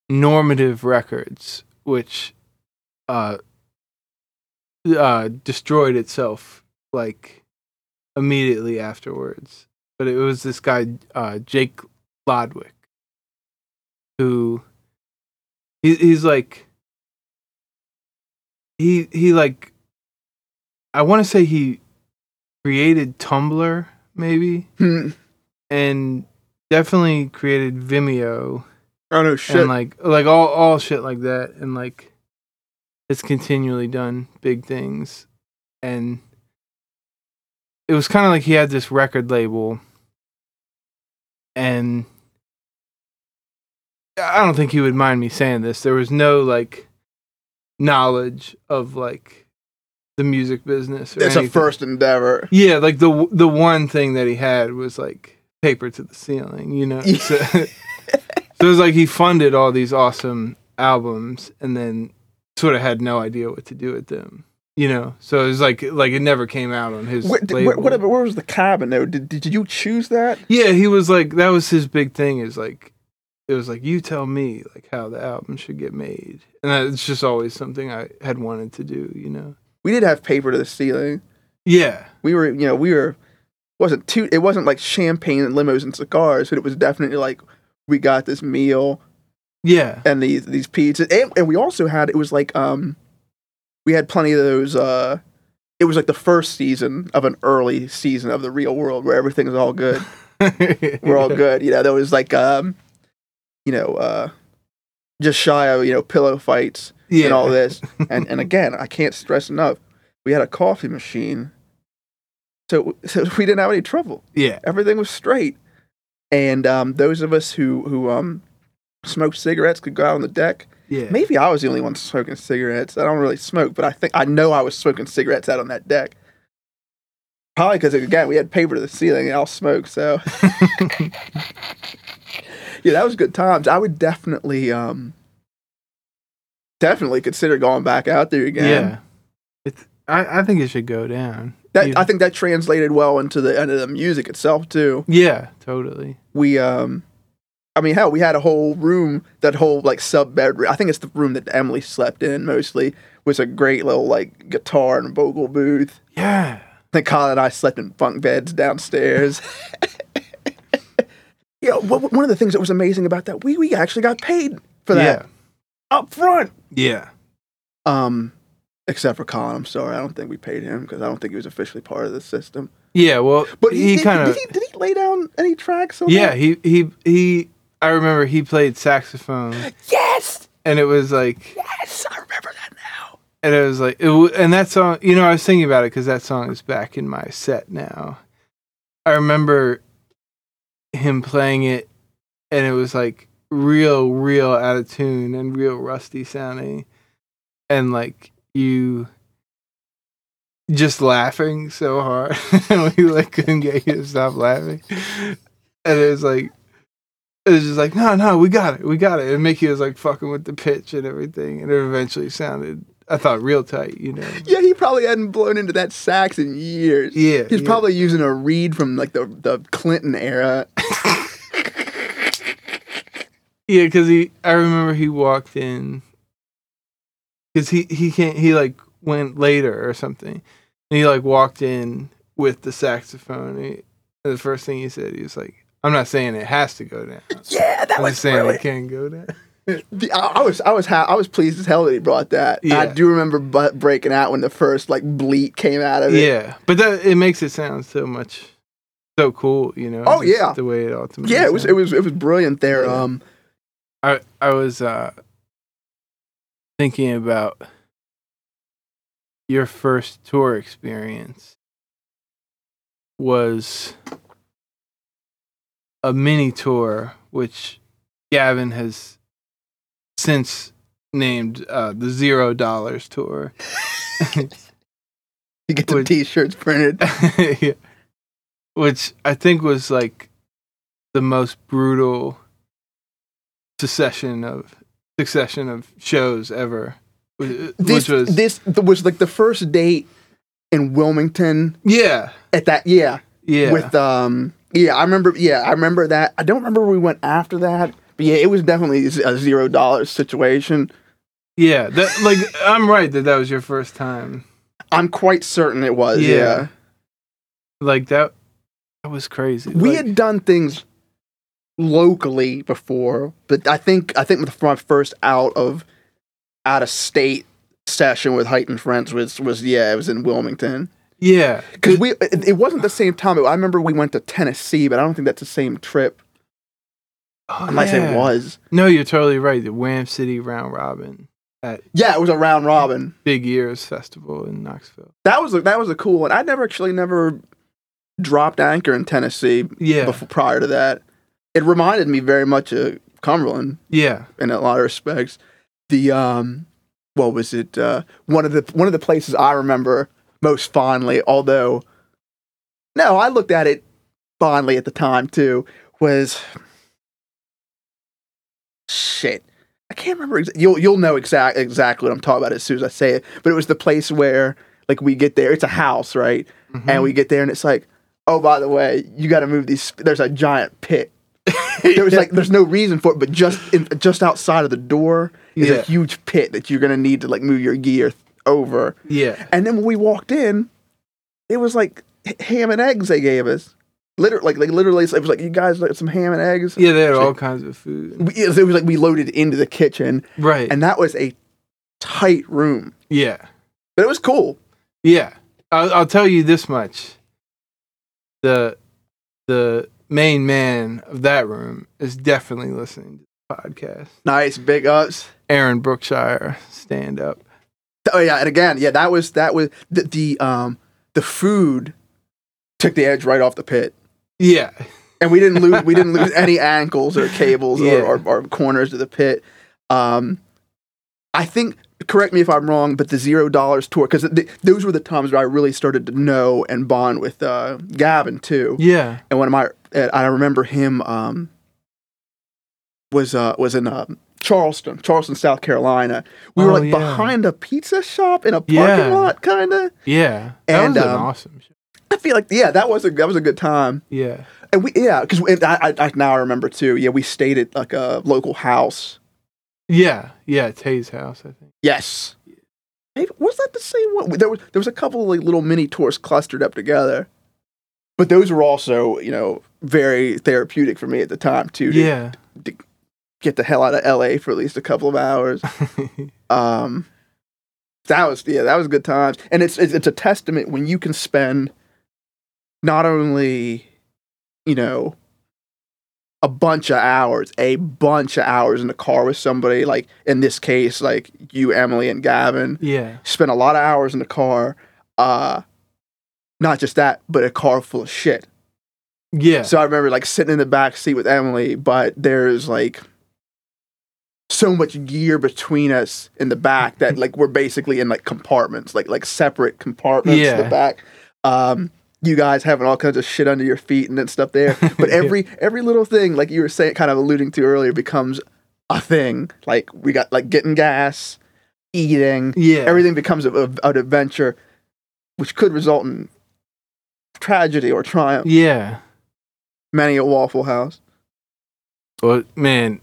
Speaker 3: normative records which uh uh destroyed itself like immediately afterwards but it was this guy uh Jake Lodwick who he, he's like he he like I want to say he created Tumblr maybe
Speaker 2: Hmm.
Speaker 3: and definitely created Vimeo
Speaker 2: oh no shit.
Speaker 3: and like like all all shit like that and like it's continually done big things and it was kind of like he had this record label and I don't think he would mind me saying this there was no like knowledge of like the music business or
Speaker 2: it's a first endeavor.
Speaker 3: Yeah, like the the one thing that he had was like paper to the ceiling, you know. So, so it was like he funded all these awesome albums and then sort of had no idea what to do with them, you know. So it was like like it never came out on his
Speaker 2: Where,
Speaker 3: label.
Speaker 2: where, whatever, where was the cabin though? Did, did you choose that?
Speaker 3: Yeah, he was like that was his big thing is like it was like you tell me like how the album should get made. And it's just always something I had wanted to do, you know.
Speaker 2: We did have paper to the ceiling.
Speaker 3: Yeah.
Speaker 2: We were, you know, we were wasn't too. It wasn't like champagne and limos and cigars, but it was definitely like we got this meal
Speaker 3: Yeah.
Speaker 2: and these these pizzas, and, and we also had it was like um, we had plenty of those. uh It was like the first season of an early season of the Real World where everything is all good. We're all good, you know. There was like um, you know, uh just shy of you know pillow fights
Speaker 3: Yeah.
Speaker 2: and all this. And and again, I can't stress enough. We had a coffee machine, so so we didn't have any trouble.
Speaker 3: Yeah.
Speaker 2: Everything was straight. And um, those of us who who um, smoked cigarettes could go out on the deck.
Speaker 3: Yeah.
Speaker 2: Maybe I was the only one smoking cigarettes. I don't really smoke, but I think I know I was smoking cigarettes out on that deck. Probably because again we had paper to the ceiling and I'll smoke. So yeah, that was good times. I would definitely um, definitely consider going back out there again.
Speaker 3: Yeah. It's I, I think it should go down.
Speaker 2: That, I think that translated well into the into the music itself too.
Speaker 3: yeah, totally.
Speaker 2: We um I mean hell, we had a whole room, that whole like sub bedroom. I think it's the room that Emily slept in mostly, was a great little like guitar and vocal booth.
Speaker 3: Yeah.
Speaker 2: I think Colin and I slept in bunk beds downstairs. know, one of the things that was amazing about that, we we actually got paid for that up front.
Speaker 3: Yeah.
Speaker 2: Um except for Colin, I'm sorry. I don't think we paid him because I don't think he was officially part of the system.
Speaker 3: Yeah. Well,
Speaker 2: But he,
Speaker 3: he kind of.
Speaker 2: did, he, did he lay down any tracks on
Speaker 3: Yeah.
Speaker 2: that?
Speaker 3: He he he. I remember he played saxophone,
Speaker 2: Yes!
Speaker 3: and it was like,
Speaker 2: Yes, I remember that now.
Speaker 3: and it was like, it w- and that song. You know, I was thinking about it because that song is back in my set now. I remember him playing it, and it was like real, real out of tune and real rusty sounding, and like you just laughing so hard and we like couldn't get you to stop laughing and it was like it was just like no no we got it we got it and mickey was like fucking with the pitch and everything and it eventually sounded i thought real tight you know
Speaker 2: Yeah, he probably hadn't blown into that sax in years.
Speaker 3: yeah
Speaker 2: He's
Speaker 3: yeah.
Speaker 2: probably using a reed from like the, the Clinton era.
Speaker 3: Yeah, because he, I remember he walked in, because he he can't he like went later or something, and he like walked in with the saxophone. And, he, and the first thing he said, he was like, "I'm not saying it has to go down.
Speaker 2: Yeah, that
Speaker 3: I'm
Speaker 2: was
Speaker 3: just saying
Speaker 2: really.
Speaker 3: it can go down."
Speaker 2: The- I, I was I was ha- I was pleased as hell that he brought that.
Speaker 3: Yeah.
Speaker 2: I do remember butt breaking out when the first like bleat came out of it.
Speaker 3: Yeah, but that it makes it sound so much so cool, you know.
Speaker 2: Oh, yeah.
Speaker 3: the way it ultimately.
Speaker 2: Yeah, it was it was it was brilliant there.
Speaker 3: Yeah.
Speaker 2: Um,
Speaker 3: I I was uh thinking about your first tour experience was a mini tour, which Gavin has since named uh, the Zero Dollars Tour.
Speaker 2: You get the
Speaker 3: Would-
Speaker 2: t-shirts printed.
Speaker 3: Yeah. Which I think was like the most brutal succession of succession of shows ever. Which
Speaker 2: This
Speaker 3: was
Speaker 2: this was like the first date in Wilmington
Speaker 3: yeah,
Speaker 2: at that yeah,
Speaker 3: yeah,
Speaker 2: with um yeah I remember yeah I remember that I don't remember where we went after that but yeah it was definitely a zero dollars situation.
Speaker 3: yeah. That like I'm right that that was your first time.
Speaker 2: I'm quite certain it was
Speaker 3: Yeah.
Speaker 2: yeah.
Speaker 3: Like that. That was crazy.
Speaker 2: We
Speaker 3: Like,
Speaker 2: had done things locally before, but I think I think my first out of out of state session with Heightened Friends was was yeah it was in Wilmington
Speaker 3: yeah,
Speaker 2: because we it, it wasn't the same time. I remember we went to Tennessee, but I don't think that's the same trip
Speaker 3: Oh,
Speaker 2: unless
Speaker 3: yeah.
Speaker 2: it was.
Speaker 3: No, you're totally right. The Wham City Round Robin at
Speaker 2: Yeah, it was a round robin.
Speaker 3: Big Ears Festival in Knoxville.
Speaker 2: That was a, that was a cool one. I never actually never dropped anchor in Tennessee
Speaker 3: Yeah,
Speaker 2: before prior to that. It reminded me very much of Cumberland.
Speaker 3: yeah,
Speaker 2: in a lot of respects. The um, what was it? Uh, one of the one of the places I remember most fondly, although no, I looked at it fondly at the time too. Was shit. I can't remember. Exa- you'll you'll know exact exactly what I'm talking about as soon as I say it. But it was the place where like we get there. It's a house, right?
Speaker 3: Mhm.
Speaker 2: And we get there, and it's like, oh, by the way, you got to move these. There's a giant pit there was like there's no reason for it, but just in, just outside of the door is
Speaker 3: Yeah.
Speaker 2: a huge pit that you're gonna need to like move your gear over.
Speaker 3: yeah,
Speaker 2: And then when we walked in, it was like ham and eggs they gave us. Literally, like, like literally, it was like you guys like some ham and eggs.
Speaker 3: yeah. They had all kinds of food.
Speaker 2: We- It was like we loaded into the kitchen,
Speaker 3: Right.
Speaker 2: and that was a tight room,
Speaker 3: yeah.
Speaker 2: but it was cool.
Speaker 3: Yeah, I'll, I'll tell you this much: the the main man of that room is definitely listening to the podcast.
Speaker 2: Nice, big ups.
Speaker 3: Aaron Brookshire, stand up.
Speaker 2: Oh yeah, and again, yeah, that was that was the, the um the food took the edge right off the pit.
Speaker 3: Yeah,
Speaker 2: and we didn't lose we didn't lose any ankles or cables
Speaker 3: Yeah.
Speaker 2: or, or, or corners of the pit. Um, I think correct me if I'm wrong, but the zero dollars tour because th- those were the times where I really started to know and bond with uh, Gavin too.
Speaker 3: yeah,
Speaker 2: And one of my I remember him um, was uh, was in uh, Charleston, Charleston, South Carolina. We were
Speaker 3: Oh,
Speaker 2: like
Speaker 3: yeah.
Speaker 2: behind a pizza shop in a parking
Speaker 3: Yeah.
Speaker 2: lot, kind of.
Speaker 3: yeah. That
Speaker 2: And,
Speaker 3: was an
Speaker 2: um,
Speaker 3: awesome show.
Speaker 2: I feel like yeah, that was a that was a good time.
Speaker 3: Yeah,
Speaker 2: And we yeah, because I, I I now I remember too. Yeah, we stayed at like a local house.
Speaker 3: yeah, yeah. Tay's house, I think.
Speaker 2: Yes. Maybe, was that the same one? There was there was a couple of like little mini tours clustered up together, but those were also you know very therapeutic for me at the time too. To
Speaker 3: Yeah,
Speaker 2: get the hell out of L.A. for at least a couple of hours. Um, that was yeah, that was good times, and it's it's, it's a testament when you can spend not only you know a bunch of hours, a bunch of hours in the car with somebody like in this case, like you, Emily, and Gavin
Speaker 3: yeah,
Speaker 2: spent a lot of hours in the car. Uh, not just that, but a car full of shit.
Speaker 3: yeah.
Speaker 2: So I remember like sitting in the back seat with Emily, but there's like so much gear between us in the back that like we're basically in like compartments, like like separate compartments in the back. Um, you guys having all kinds of shit under your feet and then stuff there. But every every little thing, like you were saying, kind of alluding to earlier, becomes a thing. Like we got like getting gas, eating,
Speaker 3: yeah,
Speaker 2: everything becomes a, a, an adventure, which could result in tragedy or triumph.
Speaker 3: Yeah.
Speaker 2: Many a Waffle House.
Speaker 3: Well, man,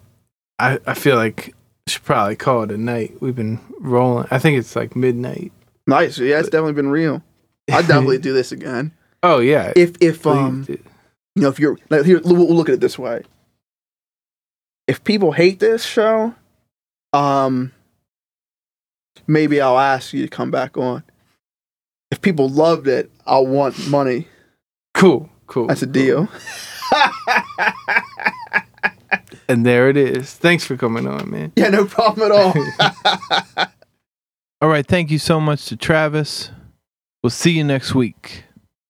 Speaker 3: I I feel like I should probably call it a night. We've been rolling. I think it's like midnight.
Speaker 2: Nice. Yeah, it's definitely been real. I'd definitely do this again.
Speaker 3: Oh yeah.
Speaker 2: If if um you know if you're like, here we'll we'll look at it this way. If people hate this show, um maybe I'll ask you to come back on. If people loved it, I'll want money.
Speaker 3: cool, cool.
Speaker 2: That's a
Speaker 3: cool.
Speaker 2: deal.
Speaker 3: And there it is. Thanks for coming on, man.
Speaker 2: yeah, no problem at all.
Speaker 3: All right. Thank you so much to Travis. We'll see you next week.